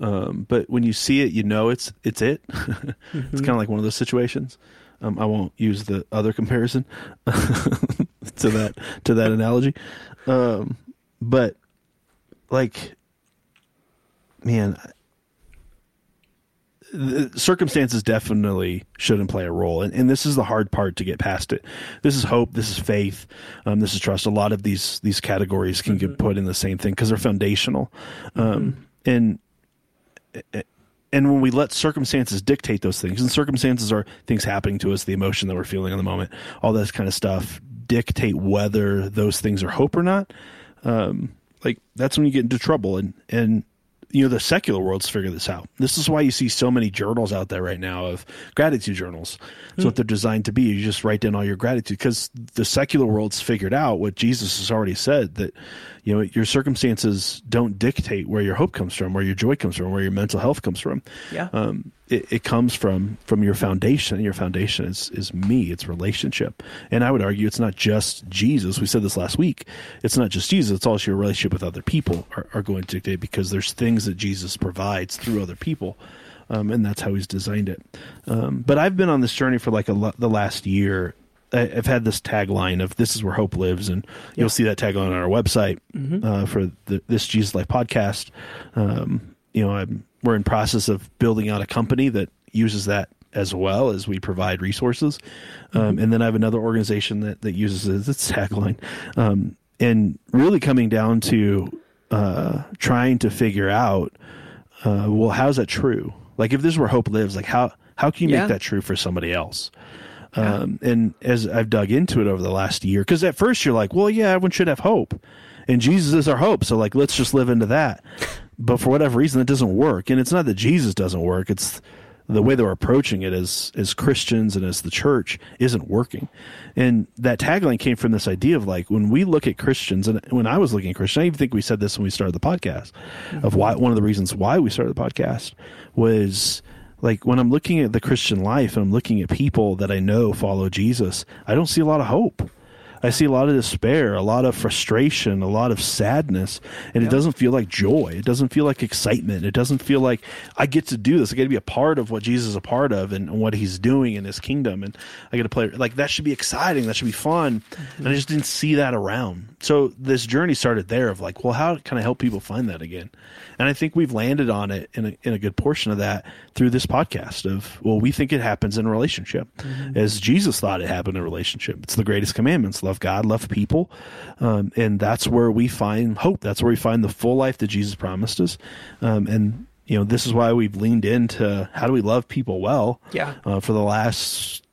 [SPEAKER 2] Um, but when you see it, you know it's it's it. [LAUGHS] mm-hmm. It's kind of like one of those situations. Um, I won't use the other comparison [LAUGHS] to that to that analogy, um, but like, man, circumstances definitely shouldn't play a role. And, and this is the hard part to get past it. This is hope. This is faith. Um, this is trust. A lot of these these categories can mm-hmm. get put in the same thing because they're foundational. Um, mm-hmm. and and when we let circumstances dictate those things and circumstances are things happening to us the emotion that we're feeling in the moment all this kind of stuff dictate whether those things are hope or not. Um, like that's when you get into trouble. And and you know the secular world's figure this out. This is why you see so many journals out there right now of gratitude journals. That's mm. what they're designed to be. You just write down all your gratitude because the secular world's figured out what Jesus has already said that you know your circumstances don't dictate where your hope comes from, where your joy comes from, where your mental health comes from.
[SPEAKER 1] Yeah.
[SPEAKER 2] Um, it, it comes from from your foundation. Your foundation is is me. It's relationship, and I would argue it's not just Jesus. We said this last week It's not just Jesus. It's also your relationship with other people are, are going to dictate because there's things that Jesus provides through other people. Um, and that's how he's designed it. Um, but I've been on this journey for like a, the last year. I, have had this tagline of "This is where hope lives," and yeah. you'll see that tagline on our website mm-hmm. uh, for the, this Jesus Life podcast. Um, you know, I'm we're in process of building out a company that uses that as well as we provide resources. Um, mm-hmm. And then I have another organization that, that uses it, as its tagline. Um, and really coming down to uh, trying to figure out, uh, well, how's that true? Like if this is where hope lives, like how, how can you yeah. make that true for somebody else? Yeah. Um, and as I've dug into it over the last year, because at first you're like, well, yeah, everyone should have hope. And Jesus is our hope. So, like, let's just live into that but for whatever reason, it doesn't work. And it's not that Jesus doesn't work; it's the way they're approaching it as as Christians and as the church isn't working. And that tagline came from this idea of like when we look at Christians, and when I was looking at Christians, I even think we said this when we started the podcast. Mm-hmm. Of why one of the reasons why we started the podcast was like when I'm looking at the Christian life and I'm looking at people that I know follow Jesus, I don't see a lot of hope. I see a lot of despair, a lot of frustration, a lot of sadness, and it doesn't feel like joy. It doesn't feel like excitement. It doesn't feel like I get to do this. I get to be a part of what Jesus is a part of and, and what He's doing in His kingdom, and I get to play. Like that should be exciting. That should be fun. Mm-hmm. And I just didn't see that around. So this journey started there of like, well, how can I help people find that again? And I think we've landed on it in a, in a good portion of that through this podcast of, well, we think it happens in a relationship mm-hmm. as Jesus thought it happened in a relationship. It's the greatest commandments. Love God, love people. Um, and that's where we find hope. That's where we find the full life that Jesus promised us. Um, and, you know, this is why we've leaned into how do we love people well?
[SPEAKER 1] Yeah.
[SPEAKER 2] Uh, for the last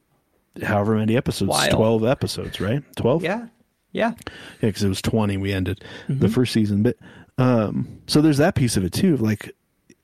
[SPEAKER 2] however many episodes, Wild. 12 episodes, right? 12?
[SPEAKER 1] Yeah. Yeah.
[SPEAKER 2] Yeah, because it was 20 we ended mm-hmm. the first season. But um, so there's that piece of it too. Like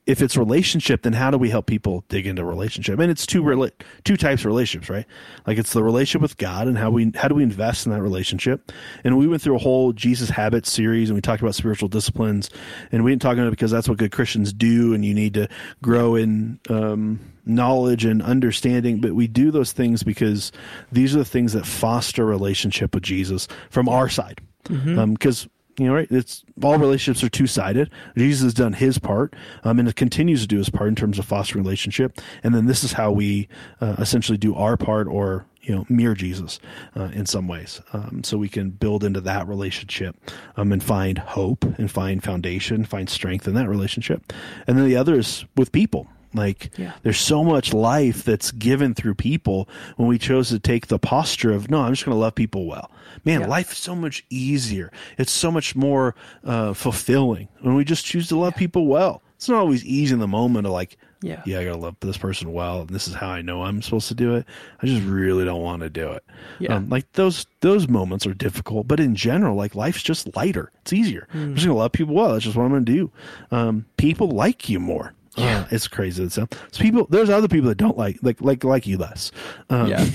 [SPEAKER 2] if it's relationship, then how do we help people dig into relationship? And it's two rela- two types of relationships, right? Like it's the relationship with God and how we how do we invest in that relationship. And we went through a whole Jesus habits series and we talked about spiritual disciplines. And we didn't talk about it because that's what good Christians do, and you need to grow in um, knowledge and understanding. But we do those things because these are the things that foster relationship with Jesus from our side. Because mm-hmm. um, you know, right? It's all relationships are two sided. Jesus has done his part, um, and it continues to do his part in terms of fostering relationship. And then this is how we uh, essentially do our part, or you know, mirror Jesus uh, in some ways, um, so we can build into that relationship um, and find hope and find foundation, find strength in that relationship. And then the other is with people Like
[SPEAKER 1] Yeah.
[SPEAKER 2] there's so much life that's given through people when we chose to take the posture of no, I'm just going to love people well. Man,
[SPEAKER 1] Yeah.
[SPEAKER 2] life is so much easier. It's so much more uh, fulfilling when we just choose to love people well. It's not always easy in the moment of like,
[SPEAKER 1] Yeah.
[SPEAKER 2] yeah, I got to love this person well, and this is how I know I'm supposed to do it. I just really don't want to do it.
[SPEAKER 1] Yeah.
[SPEAKER 2] Um, like those those moments are difficult, but in general, like life's just lighter. It's easier.
[SPEAKER 1] Hmm.
[SPEAKER 2] I'm just gonna love people well. That's just what I'm gonna do. Um, people like you more.
[SPEAKER 1] Yeah.
[SPEAKER 2] Uh, it's crazy. It's, so people. There's other people that don't like like like like you less. Um,
[SPEAKER 1] Yeah.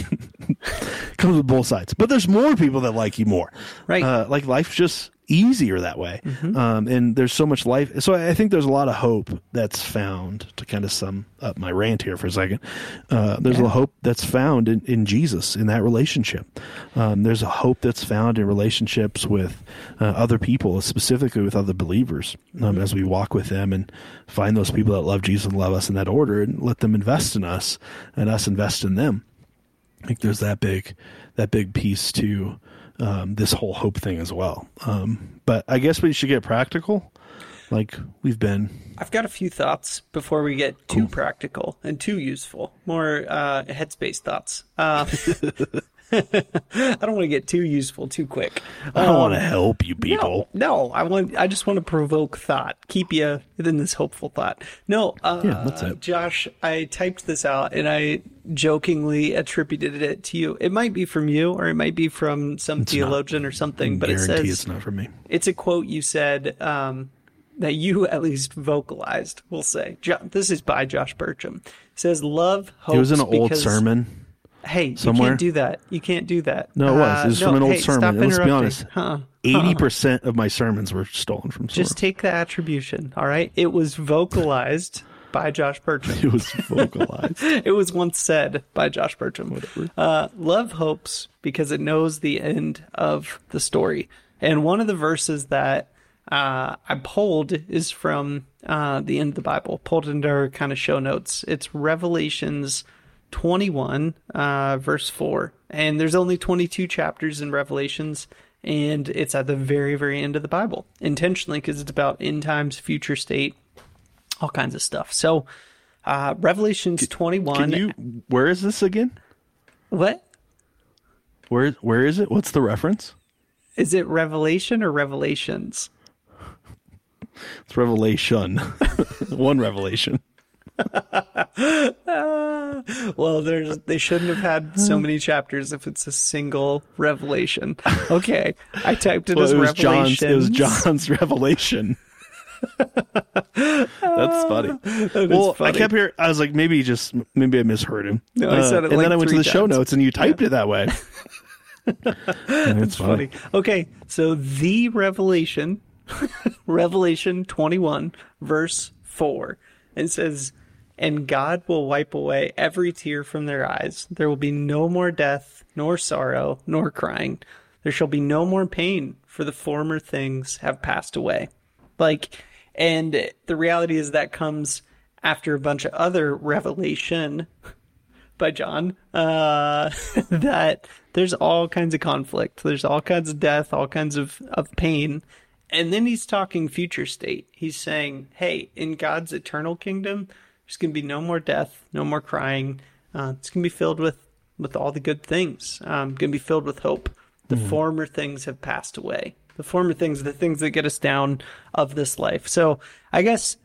[SPEAKER 1] [LAUGHS]
[SPEAKER 2] comes with both sides. But there's more people that like you more.
[SPEAKER 1] Right.
[SPEAKER 2] Uh, like life's just easier that way. Um, and there's so much life. So I think there's a lot of hope that's found to kind of sum up my rant here for a second. Uh, there's a hope that's found in, in Jesus in that relationship. Um, there's a hope that's found in relationships with uh, other people, specifically with other believers, um, as we walk with them and find those people that love Jesus and love us in that order and let them invest in us and us invest in them. I think there's that big that big piece to um, this whole hope thing as well. Um, but I guess we should get practical, like we've been.
[SPEAKER 1] I've got a few thoughts before we get too practical and too useful. More uh, headspace thoughts. Uh, [LAUGHS] [LAUGHS] I don't want to get too useful too quick.
[SPEAKER 2] I don't want to help you
[SPEAKER 1] No,
[SPEAKER 2] people.
[SPEAKER 1] no, I want. I just want to provoke thought, keep you in this hopeful thought. No, uh,
[SPEAKER 2] Yeah, that's it.
[SPEAKER 1] Josh, I typed this out and I jokingly attributed it to you. It might be from you, or it might be from some theologian or something. But it says
[SPEAKER 2] it's not from me.
[SPEAKER 1] it's a quote you said um, that you at least vocalized. We'll say Jo- this is by Josh Bertram. It says love hopes.
[SPEAKER 2] It was an old sermon.
[SPEAKER 1] Hey, you can't do that. You can't do that.
[SPEAKER 2] No, it was. It was
[SPEAKER 1] Uh,
[SPEAKER 2] from
[SPEAKER 1] no,
[SPEAKER 2] an old
[SPEAKER 1] hey,
[SPEAKER 2] sermon. Let's be honest.
[SPEAKER 1] Huh.
[SPEAKER 2] Eighty percent of my sermons were stolen from.
[SPEAKER 1] Just
[SPEAKER 2] Just
[SPEAKER 1] take the attribution, all right? It was vocalized [LAUGHS] by Josh Bertram.
[SPEAKER 2] it was vocalized. [LAUGHS]
[SPEAKER 1] it was once said by Josh Bertram. Uh, love hopes because it knows the end of the story. And one of the verses that uh, I pulled is from uh, the end of the Bible, pulled into our kind of show notes. It's Revelations 21, uh, verse 4. And there's only 22 chapters in Revelations, and it's at the very, very end of the Bible, intentionally because it's about end times, future state, all kinds of stuff. So, uh, Revelations 21.
[SPEAKER 2] Can you? Where is this again?
[SPEAKER 1] What?
[SPEAKER 2] Where Where is it? What's the reference?
[SPEAKER 1] Is it Revelation or Revelations?
[SPEAKER 2] It's Revelation. [LAUGHS] One revelation. [LAUGHS]
[SPEAKER 1] Well, there's they shouldn't have had so many chapters if it's a single revelation. Okay, I typed it
[SPEAKER 2] Well,
[SPEAKER 1] as
[SPEAKER 2] it was John's. It was John's [LAUGHS] revelation. That's funny. [LAUGHS] well, I kept here. I was like, maybe just maybe I misheard him.
[SPEAKER 1] No, I uh, said it
[SPEAKER 2] and
[SPEAKER 1] like
[SPEAKER 2] then I went to the show notes, and you typed it that way. it's funny.
[SPEAKER 1] funny. Okay, so the Revelation, Revelation 21, verse 4, it says, And God will wipe away every tear from their eyes. There will be no more death, nor sorrow, nor crying. There shall be no more pain, for the former things have passed away. Like, and the reality is that comes after a bunch of other revelation [LAUGHS] by John uh, [LAUGHS] that there's all kinds of conflict, there's all kinds of death, all kinds of, of pain. And then he's talking future state. He's saying, hey, in God's eternal kingdom, there's going to be no more death, no more crying. Uh, it's going to be filled with, with all the good things, um, going to be filled with hope. The former things have passed away. The former things, the things that get us down of this life. So I guess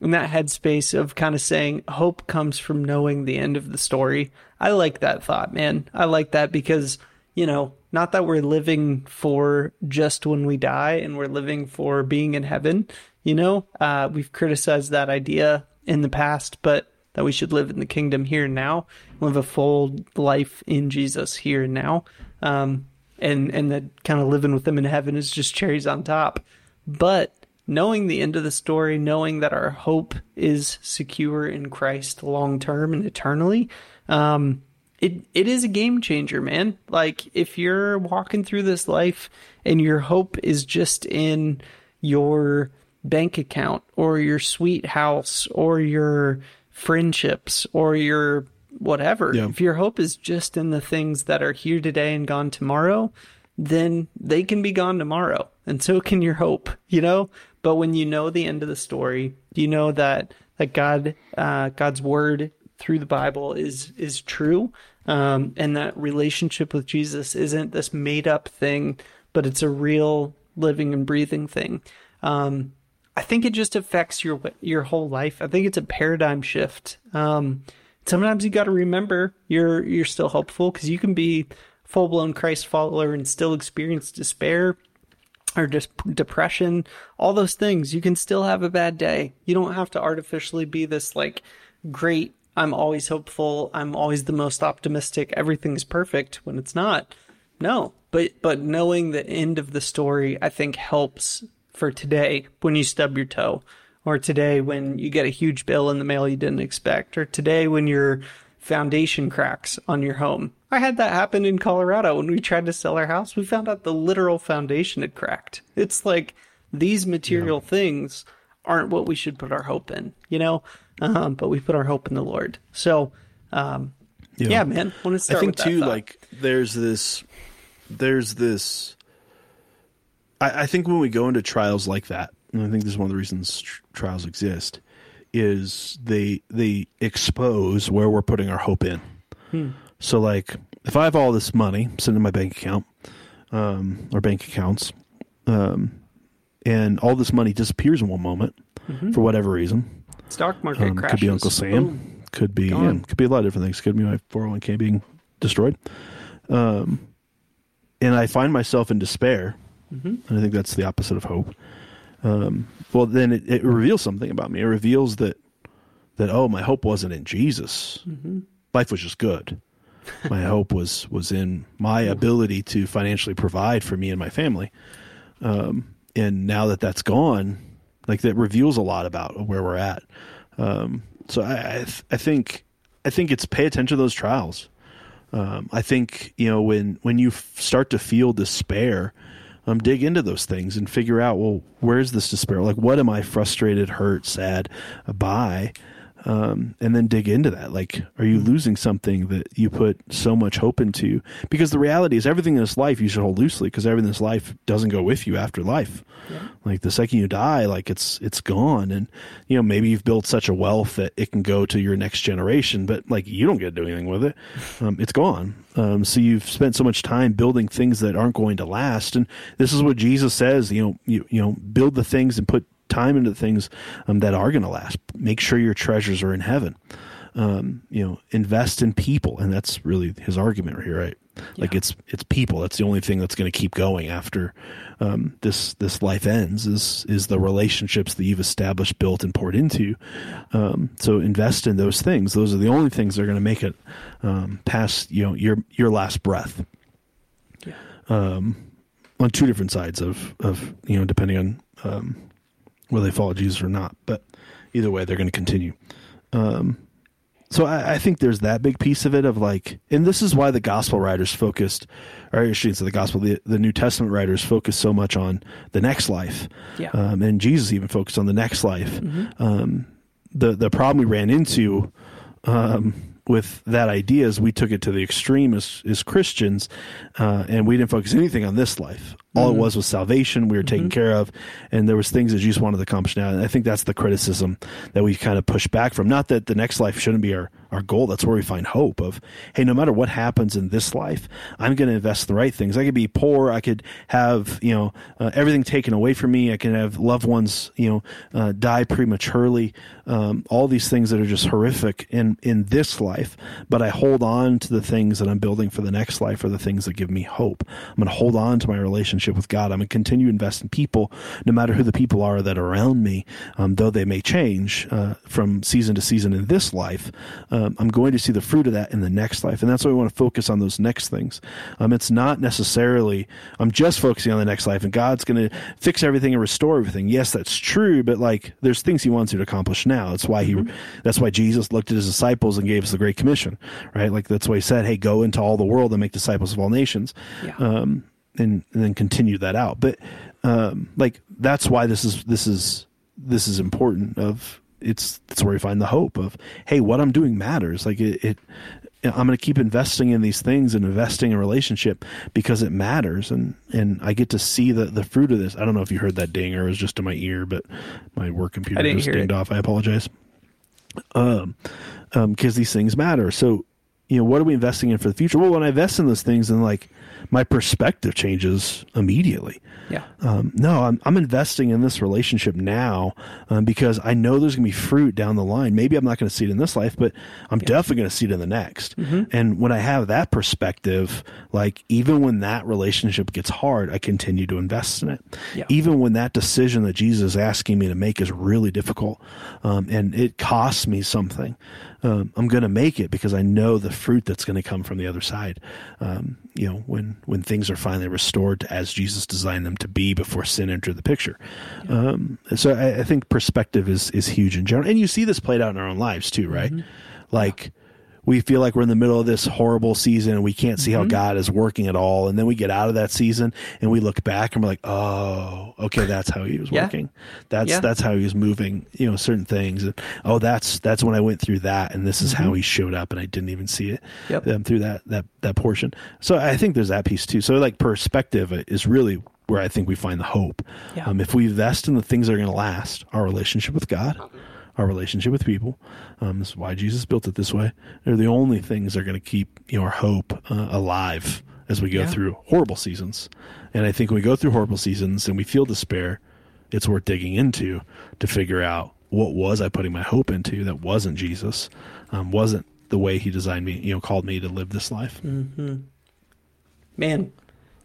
[SPEAKER 1] in that headspace of kind of saying hope comes from knowing the end of the story. I like that thought, man. I like that because, you know, not that we're living for just when we die and we're living for being in heaven, you know, uh, we've criticized that idea in the past, but that we should live in the kingdom here and now, live a full life in Jesus here and now. Um, and, and that kind of living with them in heaven is just cherries on top. But knowing the end of the story, knowing that our hope is secure in Christ long term and eternally, um, it it is a game changer, man. Like if you're walking through this life and your hope is just in your bank account or your sweet house or your friendships or your whatever.
[SPEAKER 2] Yeah.
[SPEAKER 1] If your hope is just in the things that are here today and gone tomorrow, then they can be gone tomorrow. And so can your hope, you know? But when you know the end of the story, you know that that God, uh, God's word through the Bible is is true, um, and that relationship with Jesus isn't this made up thing, but it's a real living and breathing thing. Um, I think it just affects your your whole life. I think it's a paradigm shift. Um, sometimes you got to remember you're you're still hopeful because you can be full blown Christ follower and still experience despair or just depression, all those things. You can still have a bad day. You don't have to artificially be this like great. I'm always hopeful. I'm always the most optimistic. Everything's perfect when it's not. No, but but knowing the end of the story, I think helps for today when you stub your toe, or today when you get a huge bill in the mail you didn't expect, or today when your foundation cracks on your home. I had that happen in Colorado when we tried to sell our house. We found out the literal foundation had cracked. It's like these material yeah. things aren't what we should put our hope in, you know. Um, but we put our hope in the Lord. So, um, yeah. yeah, man. I think
[SPEAKER 2] too, like there's this there's this. I, I, think when we go into trials like that, and I think this is one of the reasons tr- trials exist, is they they expose where we're putting our hope in. Hmm. So, like, if I have all this money sitting in my bank account, um, or bank accounts, um, and all this money disappears in one moment mm-hmm. for whatever reason,
[SPEAKER 1] stock market um, crashes.
[SPEAKER 2] Could be Uncle Sam. Boom. Could be yeah, could be a lot of different things. Could be my 401k being destroyed. Um, and I find myself in despair, mm-hmm. and I think that's the opposite of hope. Um, well, then it, it, reveals something about me. It reveals that that oh, my hope wasn't in Jesus. Mm-hmm. Life was just good. my [LAUGHS] hope was was in my ability to financially provide for me and my family. Um, and now that that's gone, like that reveals a lot about where we're at. Um, so I I, th- I think I think it's pay attention to those trials. Um, I think you know when when you f- start to feel despair, um, dig into those things and figure out well where's this despair? Like what am I frustrated, hurt, sad by? Um, and then dig into that. Like, are you mm-hmm. losing something that you put so much hope into? Because the reality is, everything in this life you should hold loosely, because everything in this life doesn't go with you after life. Yeah. Like the second you die, like it's it's gone, and you know maybe you've built such a wealth that it can go to your next generation, but like you don't get to do anything with it. [LAUGHS] Um, it's gone. Um, so you've spent so much time building things that aren't going to last, and this is what Jesus says. You know, you you know, build the things and put time into things um, that are going to last. Make sure your treasures are in heaven. Um, you know, invest in people, and that's really his argument right here, right? Like it's it's people. That's the only thing that's going to keep going after um, this this life ends. Is is the relationships that you've established, built, and poured into. Um, so invest in those things. Those are the only things that are going to make it um, past you know your your last breath. Yeah. Um, on two different sides of of you know depending on um, whether they follow Jesus or not. But either way, they're going to continue. Um, so I, I, think there's that big piece of it of like, and this is why the gospel writers focused, or I shouldn't say the gospel, the, the New Testament writers focused so much on the next life. Yeah. Um, and Jesus even focused on the next life. Mm-hmm. Um, the, the problem we ran into, um, with that idea is we took it to the extreme as, as Christians, uh, and we didn't focus anything on this life. All mm-hmm. it was was salvation. We were taken mm-hmm. care of, and there was things that Jesus wanted to accomplish now. And I think that's the criticism that we kind of push back from. Not that the next life shouldn't be our our goal. That's where we find hope of, hey, no matter what happens in this life, I'm going to invest in the right things. I could be poor. I could have, you know, uh, everything taken away from me. I can have loved ones, you know, uh, die prematurely. Um, all these things that are just horrific in, in this life. But I hold on to the things that I'm building for the next life are the things that give me hope. I'm going to hold on to my relationship with God. I'm going to continue to invest in people, no matter who the people are that are around me, um, though they may change uh, from season to season in this life. Um, I'm going to see the fruit of that in the next life. And that's why we want to focus on those next things. Um, it's not necessarily, I'm just focusing on the next life and God's going to fix everything and restore everything. Yes, that's true, but like there's things he wants you to accomplish now. That's why he, mm-hmm. that's why Jesus looked at his disciples and gave us the Great Commission, right? Like that's why he said, Hey, go into all the world and make disciples of all nations. Yeah. Um, and, and then continue that out. But, um, like that's why this is, this is, this is important of it's that's where we find the hope of hey what i'm doing matters like it, it i'm going to keep investing in these things and investing in relationship because it matters and and i get to see the the fruit of this i don't know if you heard that ding or it was just in my ear but my work computer just dinged it. off i apologize Um, um, because these things matter. So, you know, what are we investing in for the future? Well, when I invest in those things, and like my perspective changes immediately.
[SPEAKER 1] Yeah.
[SPEAKER 2] Um, no, I'm, I'm investing in this relationship now um, because I know there's going to be fruit down the line. Maybe I'm not going to see it in this life, but I'm definitely going to see it in the next. And when I have that perspective, like even when that relationship gets hard, I continue to invest in it.
[SPEAKER 1] Yeah.
[SPEAKER 2] Even when that decision that Jesus is asking me to make is really difficult um, and it costs me something, um, I'm going to make it because I know the fruit that's going to come from the other side. Um, you know, when when things are finally restored to as Jesus designed them to be before sin entered the picture. Um, so I, I think perspective is is huge in general, and you see this played out in our own lives too, right? Like we feel like we're in the middle of this horrible season and we can't see how God is working at all. And then we get out of that season and we look back and we're like, oh, okay, that's how he was
[SPEAKER 1] Yeah.
[SPEAKER 2] working. That's
[SPEAKER 1] Yeah.
[SPEAKER 2] that's how he was moving, you know, certain things. And oh, that's that's when I went through that, and this is how he showed up, and I didn't even see it
[SPEAKER 1] Yep.
[SPEAKER 2] um, through that that that portion. So I think there's that piece too. So like perspective is really where I think we find the hope.
[SPEAKER 1] Yeah.
[SPEAKER 2] Um, if we invest in the things that are going to last, our relationship with God, our relationship with people. Um, this is why Jesus built it this way. They're the only things that are going to keep you know our hope uh, alive as we go
[SPEAKER 1] Yeah.
[SPEAKER 2] through horrible seasons. And I think when we go through horrible seasons and we feel despair, it's worth digging into to figure out what was I putting my hope into that wasn't Jesus, um, wasn't the way He designed me, you know, called me to live this life.
[SPEAKER 1] Man,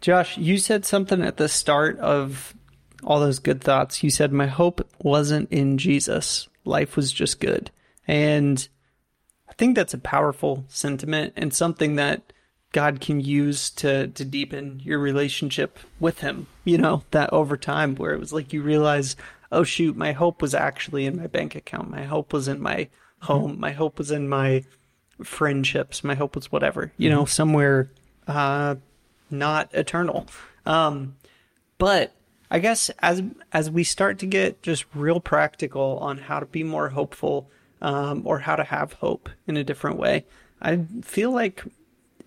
[SPEAKER 1] Josh, you said something at the start of all those good thoughts. You said, My hope wasn't in Jesus. Life was just good. And I think that's a powerful sentiment and something that God can use to, to deepen your relationship with Him. You know, that over time where it was like you realize, oh, shoot, my hope was actually in my bank account. My hope was in my home. My hope was in my friendships. My hope was whatever, you know, somewhere uh, not eternal. Um, but I guess as as we start to get just real practical on how to be more hopeful um, or how to have hope in a different way, I feel like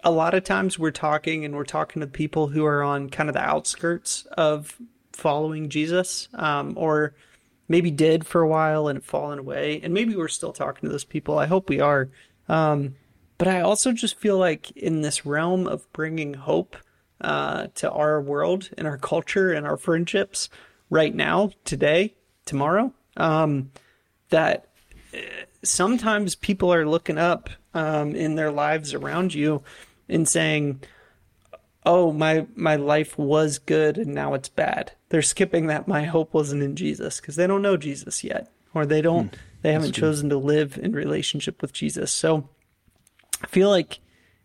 [SPEAKER 1] a lot of times we're talking and we're talking to people who are on kind of the outskirts of following Jesus, um, or maybe did for a while and fallen away, and maybe we're still talking to those people. I hope we are. Um, but I also just feel like in this realm of bringing hope uh, to our world and our culture and our friendships right now, today, tomorrow, um, that uh, sometimes people are looking up um, in their lives around you and saying, "Oh, my my life was good and now it's bad." They're skipping that my hope wasn't in Jesus because they don't know Jesus yet, or they don't they haven't chosen to live in relationship with Jesus. So I feel like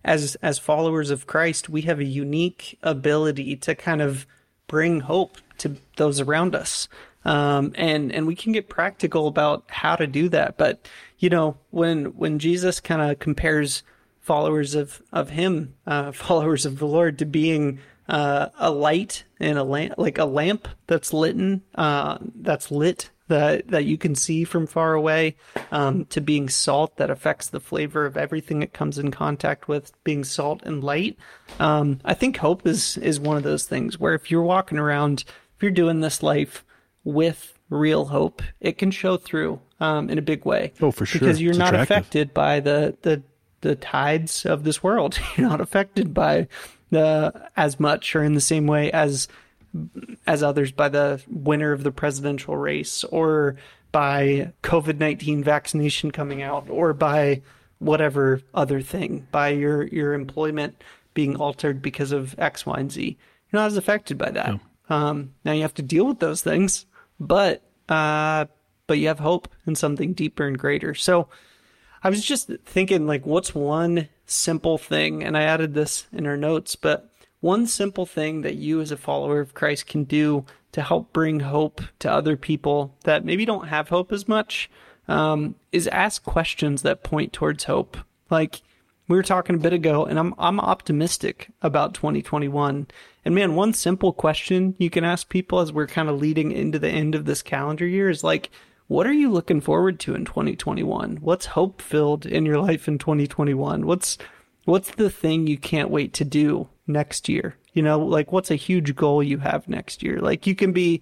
[SPEAKER 1] as as followers of Christ, we have a unique ability to kind of bring hope to those around us. Um, and and we can get practical about how to do that. But you know, when when Jesus kind of compares followers of of Him, uh, [LAUGHS] followers of the Lord, to being uh, a light and a lamp, like a lamp that's lit, uh, that's lit that that you can see from far away, um, to being salt that affects the flavor of everything it comes in contact with, being salt and light. Um, I think hope is is one of those things where if you're walking around, if you're doing this life with real hope, it can show through um, in a big way.
[SPEAKER 2] Oh, for sure.
[SPEAKER 1] Because you're
[SPEAKER 2] It's
[SPEAKER 1] not
[SPEAKER 2] attractive.
[SPEAKER 1] affected by the the the tides of this world. [LAUGHS] You're not affected by the as much or in the same way as as others by the winner of the presidential race or by COVID 19 vaccination coming out or by whatever other thing, by your, your employment being altered because of X, Y, and Z. You're not as affected by that. Um, now you have to deal with those things, but, uh, but you have hope in something deeper and greater. So I was just thinking, like, what's one simple thing? And I added this in our notes, but one simple thing that you, as a follower of Christ, can do to help bring hope to other people that maybe don't have hope as much um, is ask questions that point towards hope. Like we were talking a bit ago, and I'm I'm optimistic about 2021. And man, one simple question you can ask people as we're kind of leading into the end of this calendar year is like, what are you looking forward to in 2021? What's hope filled in your life in 2021? What's what's the thing you can't wait to do next year? You know, like what's a huge goal you have next year? Like you can be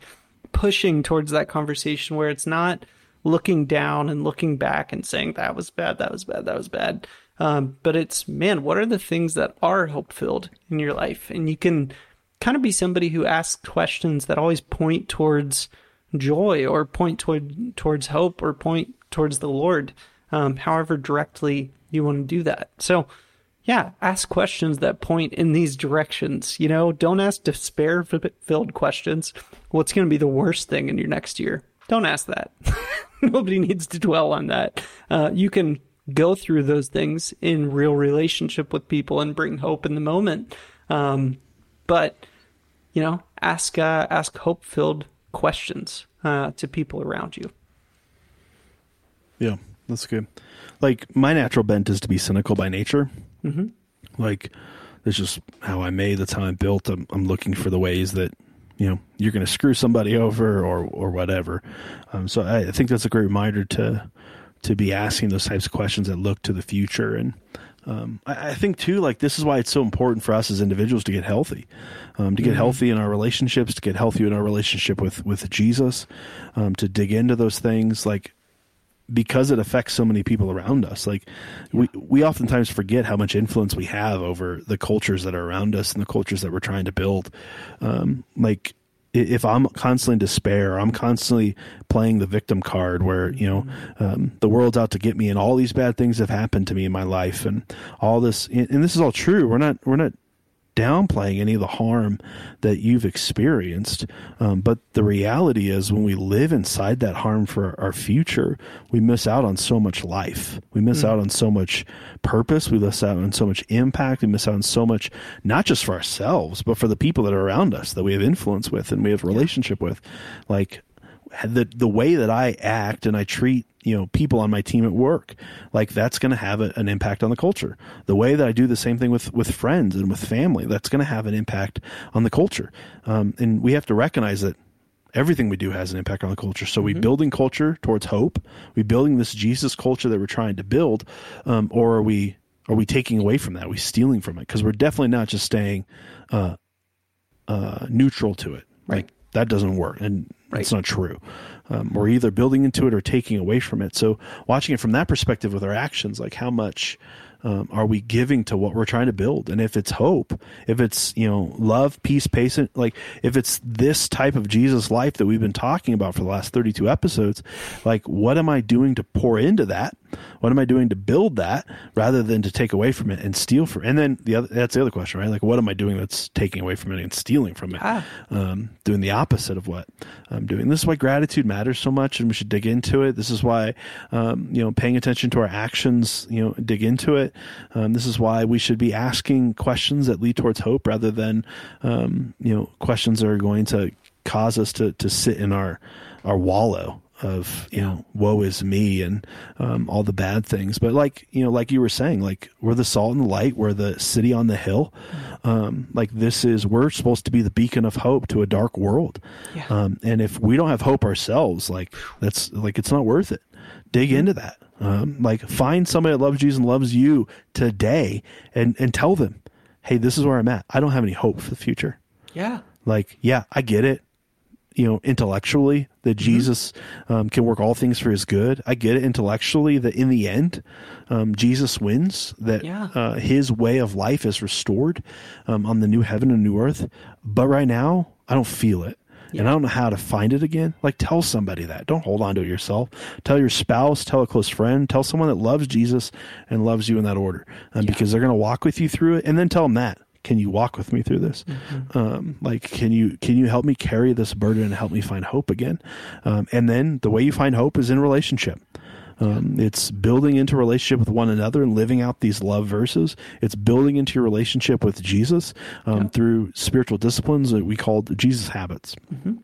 [SPEAKER 1] pushing towards that conversation where it's not looking down and looking back and saying that was bad, that was bad, that was bad. Um, but it's man, what are the things that are hope filled in your life? And you can kind of be somebody who asks questions that always point towards joy or point toward towards hope or point towards the Lord, um, however directly you want to do that. So, yeah, ask questions that point in these directions. You know, don't ask despair filled questions. What's going to be the worst thing in your next year? Don't ask that. [LAUGHS] Nobody needs to dwell on that. Uh, you can go through those things in real relationship with people and bring hope in the moment. Um, but you know, ask uh, ask hope filled questions uh, to people around you.
[SPEAKER 2] Yeah, that's good. Like my natural bent is to be cynical by nature. Mm-hmm. Like that's just how I'm made. That's how I'm built. I'm, I'm looking for the ways that you know you're going to screw somebody over or or whatever. Um, so I, I, think that's a great reminder to to be asking those types of questions that look to the future and. Um, I, I, think too, like this is why it's so important for us as individuals to get healthy, um, to get mm-hmm. healthy in our relationships, to get healthy in our relationship with with Jesus, um, to dig into those things. Like because it affects so many people around us. Like we we oftentimes forget how much influence we have over the cultures that are around us and the cultures that we're trying to build. Um, like if I'm constantly in despair, I'm constantly playing the victim card where, you know, um, the world's out to get me and all these bad things have happened to me in my life and all this, and this is all true. We're not, we're not downplaying any of the harm that you've experienced. Um, but the reality is, when we live inside that harm for our future, we miss out on so much life. We miss mm. out on so much purpose. We miss out on so much impact. We miss out on so much, not just for ourselves, but for the people that are around us that we have influence with and we have relationship with. Like, the the way that I act and I treat you know people on my team at work like that's going to have a, an impact on the culture. The way that i do the same thing with with friends and with family that's going to have an impact on the culture. Um, and we have to recognize that everything we do has an impact on the culture. So mm-hmm. we building culture towards hope. We building this jesus culture that we're trying to build um, or are we are we taking away from that? Are we stealing from it? Because we're definitely not just staying uh, uh, neutral to it. Right. Like, that doesn't work and right. it's not true um, we're either building into it or taking away from it. So watching it from that perspective with our actions, like how much um, are we giving to what we're trying to build? And if it's hope, if it's you know love, peace, patience, like if it's this type of Jesus life that we've been talking about for the last thirty two episodes, like what am I doing to pour into that? What am I doing to build that rather than to take away from it and steal from? it? And then the other that's the other question, right? Like what am I doing that's taking away from it and stealing from it? Ah. Um, doing the opposite of what I'm doing. This is why gratitude matters so much, and we should dig into it. This is why um, you know paying attention to our actions, you know, dig into it. Um, this is why we should be asking questions that lead towards hope rather than um, you know questions that are going to cause us to to sit in our our wallow of you know woe is me and um, all the bad things. But like you know like you were saying like we're the salt and the light. We're the city on the hill. Um, like this is we're supposed to be the beacon of hope to a dark world. Yeah. um, and if we don't have hope ourselves like that's like it's not worth it. Dig into that. Um, like find somebody that loves jesus and loves you today and and tell them hey this is where i'm at. I don't have any hope for the future.
[SPEAKER 1] Yeah.
[SPEAKER 2] Like yeah i get it you know intellectually that mm-hmm. Jesus um, can work all things for His good. I get it intellectually that in the end, um, Jesus wins. That yeah. uh, His way of life is restored um, on the new heaven and new earth. But right now, I don't feel it. Yeah. And I don't know how to find it again. Like, tell somebody that. Don't hold on to it yourself. Tell your spouse, tell a close friend, tell someone that loves Jesus and loves you in that order, um, yeah. because they're going to walk with you through it. And then tell them that can you walk with me through this mm-hmm. um, like can you can you help me carry this burden and help me find hope again um, and then the way you find hope is in relationship um, it's building into relationship with one another and living out these love verses. It's building into your relationship with Jesus um, yeah. through spiritual disciplines that we called Jesus habits. Mm-hmm.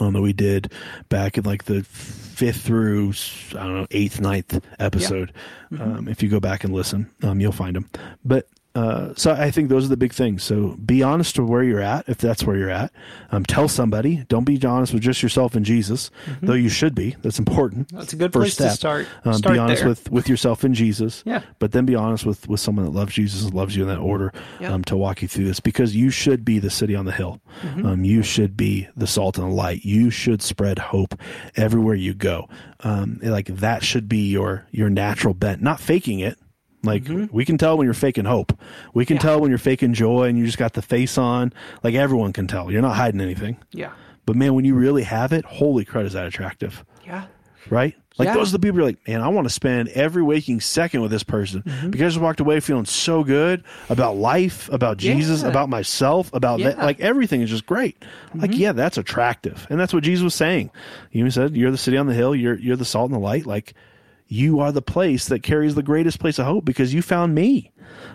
[SPEAKER 2] Um, that we did back in like the fifth through I don't know eighth ninth episode. Yeah. Mm-hmm. Um, if you go back and listen, um, you'll find them. But uh, so I think those are the big things. So be honest with where you're at, if that's where you're at. Um, tell somebody. Don't be honest with just yourself and Jesus, though you should be. That's important.
[SPEAKER 1] Mm-hmm. That's a good
[SPEAKER 2] First
[SPEAKER 1] place to
[SPEAKER 2] step.
[SPEAKER 1] start.
[SPEAKER 2] Um,
[SPEAKER 1] Start
[SPEAKER 2] be honest
[SPEAKER 1] there.
[SPEAKER 2] with with yourself and Jesus.
[SPEAKER 1] Yeah.
[SPEAKER 2] But then be honest with with someone that loves Jesus and loves you in that order
[SPEAKER 1] Yeah.
[SPEAKER 2] um, to walk you through this because you should be the city on the hill.
[SPEAKER 1] Mm-hmm.
[SPEAKER 2] Um, you should be the salt and the light. You should spread hope everywhere you go. Um, like that should be your your natural bent, not faking it. Like we can tell when you're faking hope. We can
[SPEAKER 1] Mm-hmm. Yeah.
[SPEAKER 2] tell when you're faking joy and you just got the face on. Like everyone can tell. You're not hiding anything.
[SPEAKER 1] Yeah.
[SPEAKER 2] But man, when you really have it, holy crud, is that attractive?
[SPEAKER 1] Yeah.
[SPEAKER 2] right? Like
[SPEAKER 1] Yeah.
[SPEAKER 2] those are the people you're like, man, I want to spend every waking second with this person
[SPEAKER 1] Mm-hmm.
[SPEAKER 2] because I just walked away feeling so good about life, about Jesus,
[SPEAKER 1] Yeah.
[SPEAKER 2] about myself, about.
[SPEAKER 1] Yeah. Mm-hmm.
[SPEAKER 2] Like everything is just great. Like, yeah, that's attractive, and that's what Jesus was saying. He even said, "You're the city on the hill. You're you're the salt and the light. Like, you are the place that carries the greatest place of hope because you found me."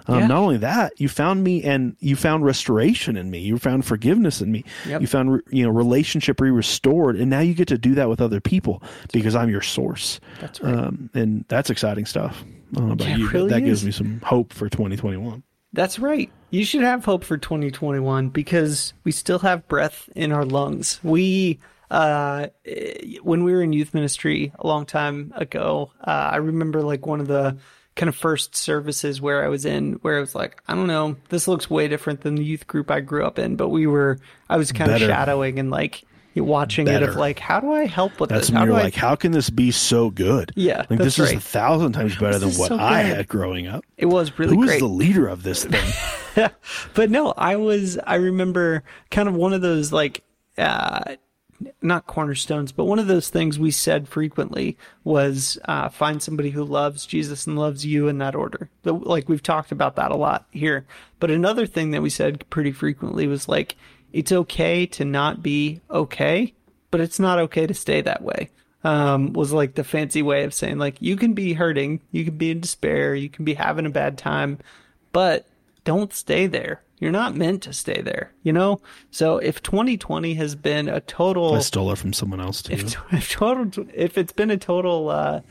[SPEAKER 2] Um,
[SPEAKER 1] Yeah.
[SPEAKER 2] Not only that, you found me and you found restoration in me. You found forgiveness in me.
[SPEAKER 1] Yep.
[SPEAKER 2] You found you know relationship re restored, and now you get to do that with other people because I'm your source.
[SPEAKER 1] That's right.
[SPEAKER 2] Um, and that's exciting stuff. I don't know about
[SPEAKER 1] Yeah,
[SPEAKER 2] you, but
[SPEAKER 1] really
[SPEAKER 2] that gives me some hope for 2021.
[SPEAKER 1] That's right. You should have hope for 2021 because we still have breath in our lungs. We, uh, eh, when we were in youth ministry a long time ago, uh, I remember like one of the kind of first services where I was in, where I was like, I don't know, this looks way different than the youth group I grew up in, but we were, I was kind
[SPEAKER 2] Better.
[SPEAKER 1] of shadowing and like watching it of like, how do I help with
[SPEAKER 2] That's
[SPEAKER 1] this?
[SPEAKER 2] when
[SPEAKER 1] How
[SPEAKER 2] you're
[SPEAKER 1] do I
[SPEAKER 2] like, how can this be so good?
[SPEAKER 1] Yeah,
[SPEAKER 2] like
[SPEAKER 1] that's
[SPEAKER 2] this is a thousand times better than what
[SPEAKER 1] so
[SPEAKER 2] I had growing up.
[SPEAKER 1] It was really
[SPEAKER 2] Who
[SPEAKER 1] great.
[SPEAKER 2] Was the leader of this thing? [LAUGHS] [LAUGHS]
[SPEAKER 1] but no, I was I remember kind of one of those like uh not cornerstones, but one of those things we said frequently was uh, find somebody who loves Jesus and loves you in that order. Like we've talked about that a lot here. But another thing that we said pretty frequently was like, it's okay to not be okay, but it's not okay to stay that way. Um, was like the fancy way of saying like you can be hurting, you can be in despair, you can be having a bad time, but don't stay there. You're not meant to stay there, you know? So if 2020 has been a total
[SPEAKER 2] I stole it from someone else too.
[SPEAKER 1] if, [LAUGHS] if total if it's been a total uh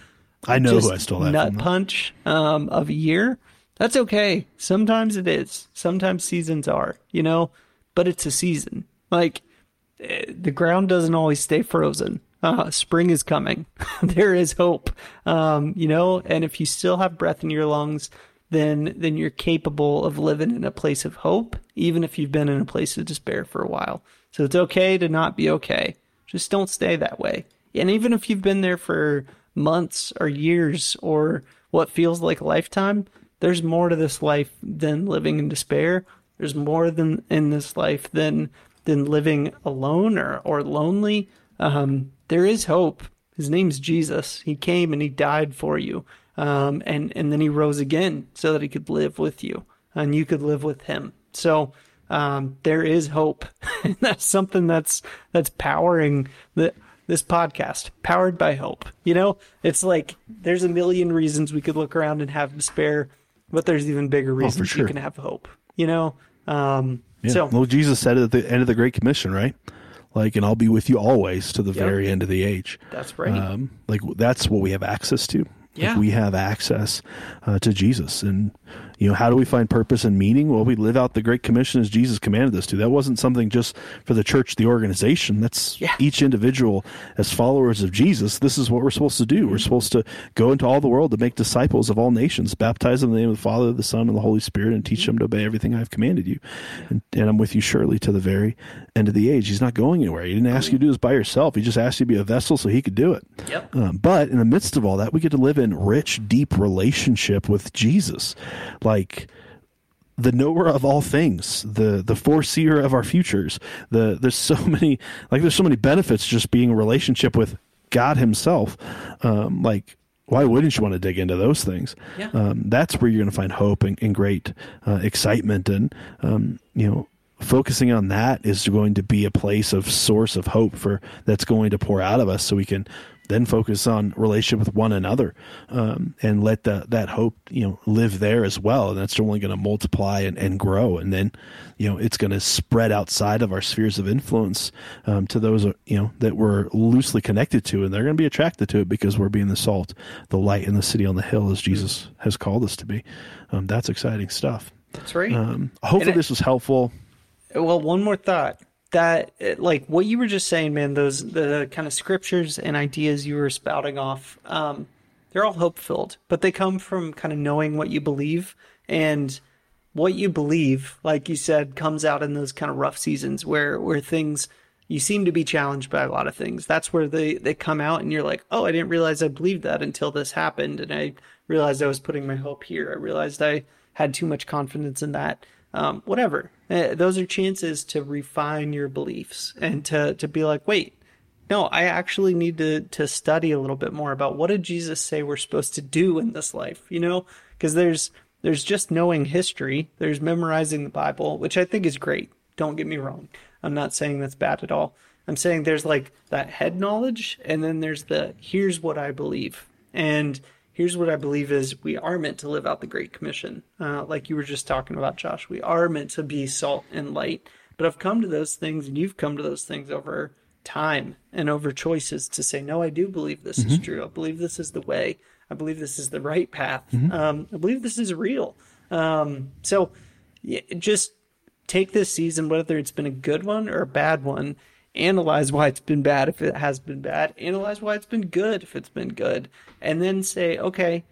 [SPEAKER 2] I know who I stole that
[SPEAKER 1] nut
[SPEAKER 2] from.
[SPEAKER 1] punch um of a year, that's okay. Sometimes it is. Sometimes seasons are, you know, but it's a season. Like eh, the ground doesn't always stay frozen. Uh, spring is coming. [LAUGHS] there is hope. Um, you know, and if you still have breath in your lungs, then then you're capable of living in a place of hope, even if you've been in a place of despair for a while. So it's okay to not be okay. Just don't stay that way. And even if you've been there for months or years or what feels like a lifetime, there's more to this life than living in despair. There's more than in this life than than living alone or, or lonely. Um, there is hope. His name's Jesus. He came and he died for you. Um, and, and then he rose again so that he could live with you and you could live with him. So, um, there is hope. [LAUGHS] that's something that's, that's powering the, this podcast, powered by hope. You know, it's like there's a million reasons we could look around and have despair, but there's even bigger reasons
[SPEAKER 2] sure.
[SPEAKER 1] you can have hope. You know, um,
[SPEAKER 2] Yeah.
[SPEAKER 1] so
[SPEAKER 2] well, Jesus said at the end of the Great Commission, right? Like, and I'll be with you always to the
[SPEAKER 1] Yep.
[SPEAKER 2] very end of the age.
[SPEAKER 1] that's right.
[SPEAKER 2] Um, like that's what we have access to.
[SPEAKER 1] Yeah.
[SPEAKER 2] Like we have access uh, to Jesus, and you know how do we find purpose and meaning? Well, we live out the Great Commission as Jesus commanded us to. That wasn't something just for the church, the organization. That's
[SPEAKER 1] Yeah.
[SPEAKER 2] each individual as followers of Jesus. This is what we're supposed to do. We're supposed to go into all the world to make disciples of all nations, baptize them in the name of the Father, the Son, and the Holy Spirit, and teach them to obey everything I've commanded you. And, and I'm with you surely to the very end of the age. He's not going anywhere. He didn't ask you to do this by yourself. He just asked you to be a vessel so he could do it.
[SPEAKER 1] Yep.
[SPEAKER 2] Um, but in the midst of all that, we get to live in rich, deep relationship with Jesus, like the knower of all things, the the foreseer of our futures. The there's so [LAUGHS] many like there's so many benefits just being a relationship with God Himself. Um, like why wouldn't you want to dig into those things?
[SPEAKER 1] Yeah.
[SPEAKER 2] Um, that's where you're going to find hope and, and great uh, excitement, and um, you know focusing on that is going to be a place of source of hope for that's going to pour out of us, so we can then focus on relationship with one another um, and let the, that hope you know live there as well and that's only going to multiply and, and grow and then you know it's going to spread outside of our spheres of influence um, to those you know that we're loosely connected to and they're going to be attracted to it because we're being the salt the light in the city on the hill as jesus has called us to be um, that's exciting stuff
[SPEAKER 1] That's right.
[SPEAKER 2] Um, hopefully,
[SPEAKER 1] it-
[SPEAKER 2] this was helpful.
[SPEAKER 1] Well, one more thought. That uh, like what you were just saying, man. Those the kind of scriptures and ideas you were spouting off. Um, they're all hope filled, but they come from kind of knowing what you believe and what you believe. Like you said, comes out in those kind of rough seasons where where things you seem to be challenged by a lot of things. That's where they they come out, and you're like, oh, I didn't realize I believed that until this happened, and I realized I was putting my hope here. I realized I had too much confidence in that um, whatever. Uh, those are chances to refine your beliefs and to to be like, wait, no, I actually need to to study a little bit more about what did Jesus say we're supposed to do in this life, you know? Because there's there's just knowing history, there's memorizing the Bible, which I think is great. Don't get me wrong. I'm not saying that's bad at all. I'm saying there's like that head knowledge and then there's the here's what I believe. And here's what I believe is we are meant to live out the Great Commission. Uh, like you were just talking about, Josh. We are meant to be salt and light. But I've come to those things, and you've come to those things over time and over choices to say, no, I do believe this is true. I believe this is the way. I believe this is the right path. Um, I believe this is real. Um, so yeah, just take this season, whether it's been a good one or a bad one, analyze why it's been bad if it has been bad, analyze why it's been good if it's been good, and then say, okay,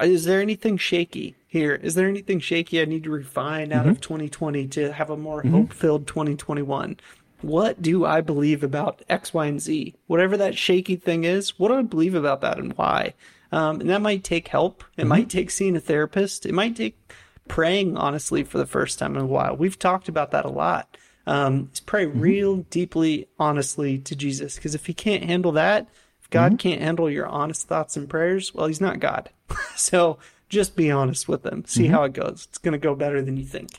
[SPEAKER 1] is there anything shaky here? Is there anything shaky I need to refine out of mm-hmm. 2020 to have a more hope filled 2021? What do I believe about X, Y, and Z? Whatever that shaky thing is, what do I believe about that and why? Um, and that might take help. It might mm-hmm. take seeing a therapist. It might take praying honestly for the first time in a while. We've talked about that a lot. Um, is pray real deeply, honestly to Jesus, because if He can't handle that, if God can't handle your honest thoughts and prayers, well, He's not God. [LAUGHS] so just be honest with Him. See how it goes. It's going to go better than you think,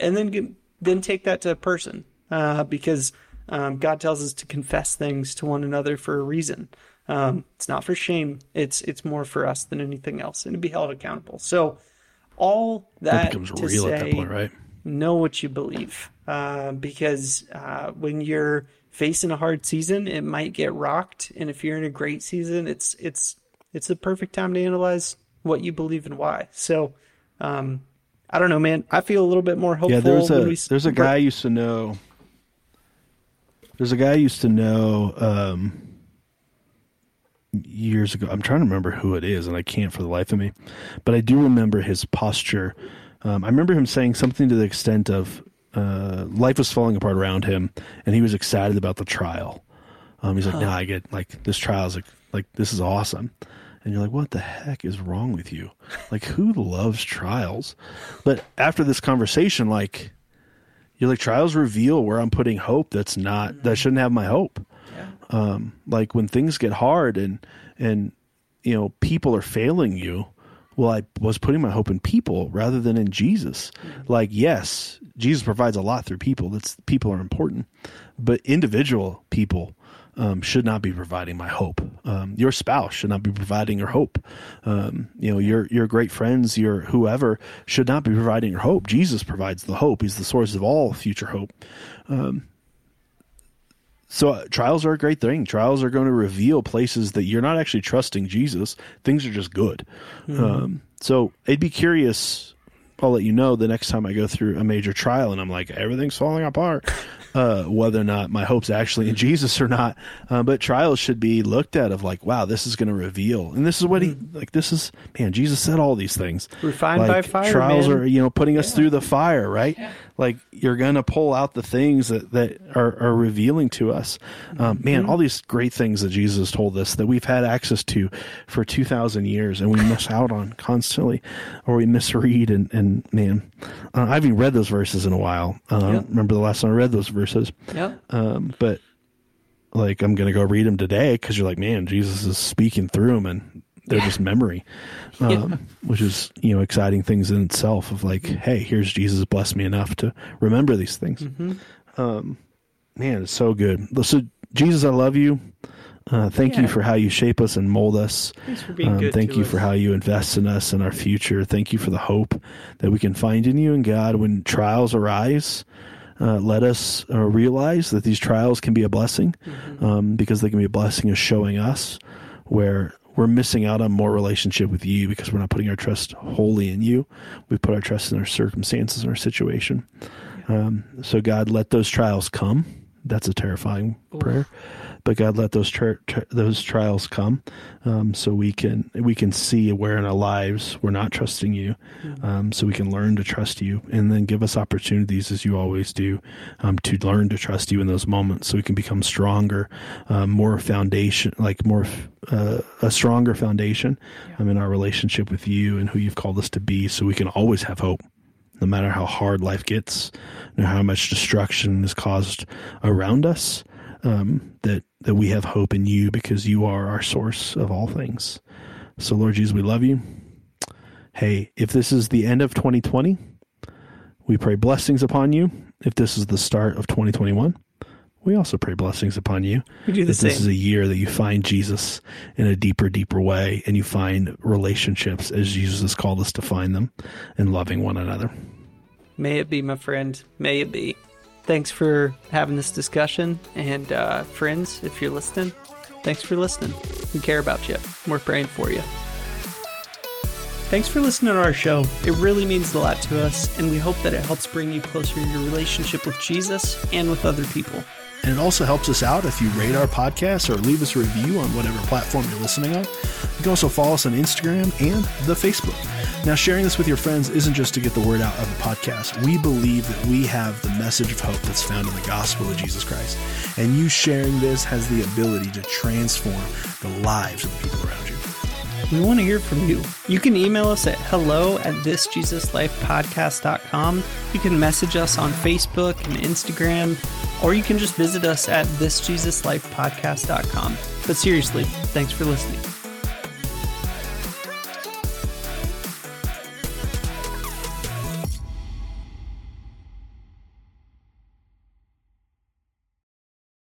[SPEAKER 1] and then then take that to a person, uh, because um, God tells us to confess things to one another for a reason. Um, it's not for shame. It's it's more for us than anything else, and to be held accountable. So all that
[SPEAKER 2] It becomes
[SPEAKER 1] to
[SPEAKER 2] real
[SPEAKER 1] say,
[SPEAKER 2] at that point, right?
[SPEAKER 1] Know what you believe uh, because uh, when you're facing a hard season it might get rocked and if you're in a great season it's it's it's the perfect time to analyze what you believe and why so um, i don't know man i feel a little bit more hopeful
[SPEAKER 2] Yeah, there's a
[SPEAKER 1] we
[SPEAKER 2] there's a guy I used to know. There's a guy I used to know um, years ago. I'm trying to remember who it is, and I can't for the life of me. But I do remember his posture. Um, I remember him saying something to the extent of uh, life was falling apart around him, and he was excited about the trial. Um, he's like, "Nah, I get like this trial's like like this is awesome." And you're like, what the heck is wrong with you? Like, who loves trials? But after this conversation, like, you're like trials reveal where I'm putting hope that's not that shouldn't have my hope. Um, like when things get hard and and you know people are failing you, well, I was putting my hope in people rather than in Jesus. Like, yes, Jesus provides a lot through people. That's people are important, but individual people um, should not be providing my hope. Um, your spouse should not be providing your hope. Um, you know, your your great friends, your whoever should not be providing your hope. Jesus provides the hope. He's the source of all future hope. Um, so uh, trials are a great thing. Trials are going to reveal places that you're not actually trusting Jesus. Things are just good. Um, so I'd be curious. I'll let you know the next time I go through a major trial and I'm like everything's falling apart. [LAUGHS] Uh, whether or not my hope's actually in Jesus or not, uh, but trials should be looked at of like, wow, this is going to reveal, and this is what he like. This is man, Jesus said all these things.
[SPEAKER 1] Refined by fire,
[SPEAKER 2] Trials
[SPEAKER 1] man.
[SPEAKER 2] are you know putting us through the fire, right? Like you're gonna pull out the things that that are, are revealing to us. Um, man, all these great things that Jesus told us that we've had access to for two thousand years, and we miss [LAUGHS] out on constantly, or we misread. And and man, uh, I haven't read those verses in a while. Uh, I
[SPEAKER 1] Yep.
[SPEAKER 2] don't remember the last time I read those verses,
[SPEAKER 1] yeah
[SPEAKER 2] um, but like I'm gonna go read them today because you're like, man, Jesus is speaking through them, and they're just memory, um, which is you know exciting things in itself. Of like, hey, here's Jesus blessed me enough to remember these things. Um, man, it's so good. So Jesus, I love you. Uh, thank you for how you shape us and mold us.
[SPEAKER 1] Thanks for being
[SPEAKER 2] Um, thank you
[SPEAKER 1] us.
[SPEAKER 2] for how you invest in us and our future. Thank you for the hope that we can find in you and God when trials arise. Uh, let us uh, realize that these trials can be a blessing
[SPEAKER 1] Mm-hmm.
[SPEAKER 2] um, because they can be a blessing of showing us where we're missing out on more relationship with you because we're not putting our trust wholly in you. We put our trust in our circumstances and our situation. Um, so God, let those trials come. That's a terrifying prayer but God, let those tri- tri- those trials come, um, so we can we can see where in our lives we're not trusting you, um, so we can learn to trust you, and then give us opportunities as you always do, um, to learn to trust you in those moments, so we can become stronger, um, more foundation, like more uh, a stronger foundation, um, in our relationship with you and who you've called us to be, so we can always have hope no matter how hard life gets, no how much destruction is caused around us, um, that that we have hope in you because you are our source of all things. So, Lord Jesus, we love you. Hey, if this is the end of 2020, we pray blessings upon you. If this is the start of 2021, we also pray blessings upon you.
[SPEAKER 1] We do the
[SPEAKER 2] that
[SPEAKER 1] same.
[SPEAKER 2] This is a year that you find Jesus in a deeper, deeper way, and you find relationships as Jesus has called us to find them, and loving one another.
[SPEAKER 1] May it be, my friend. May it be. Thanks for having this discussion. And uh, friends, if you're listening, thanks for listening. We care about you. We're praying for you. Thanks for listening to our show. It really means a lot to us, and we hope that it helps bring you closer in your relationship with Jesus and with other people.
[SPEAKER 4] And it also helps us out if you rate our podcast or leave us a review on whatever platform you're listening on. You can also follow us on Instagram and the Facebook. Now, sharing this with your friends isn't just to get the word out of the podcast. We believe that we have the message of hope that's found in the gospel of Jesus Christ. And you sharing this has the ability to transform the lives of the people around you.
[SPEAKER 1] We want to hear from you. You can email us at hello at thisjesuslifepodcast.com. You can message us on Facebook and Instagram, or you can just visit us at thisjesuslifepodcast.com. But seriously, thanks for listening.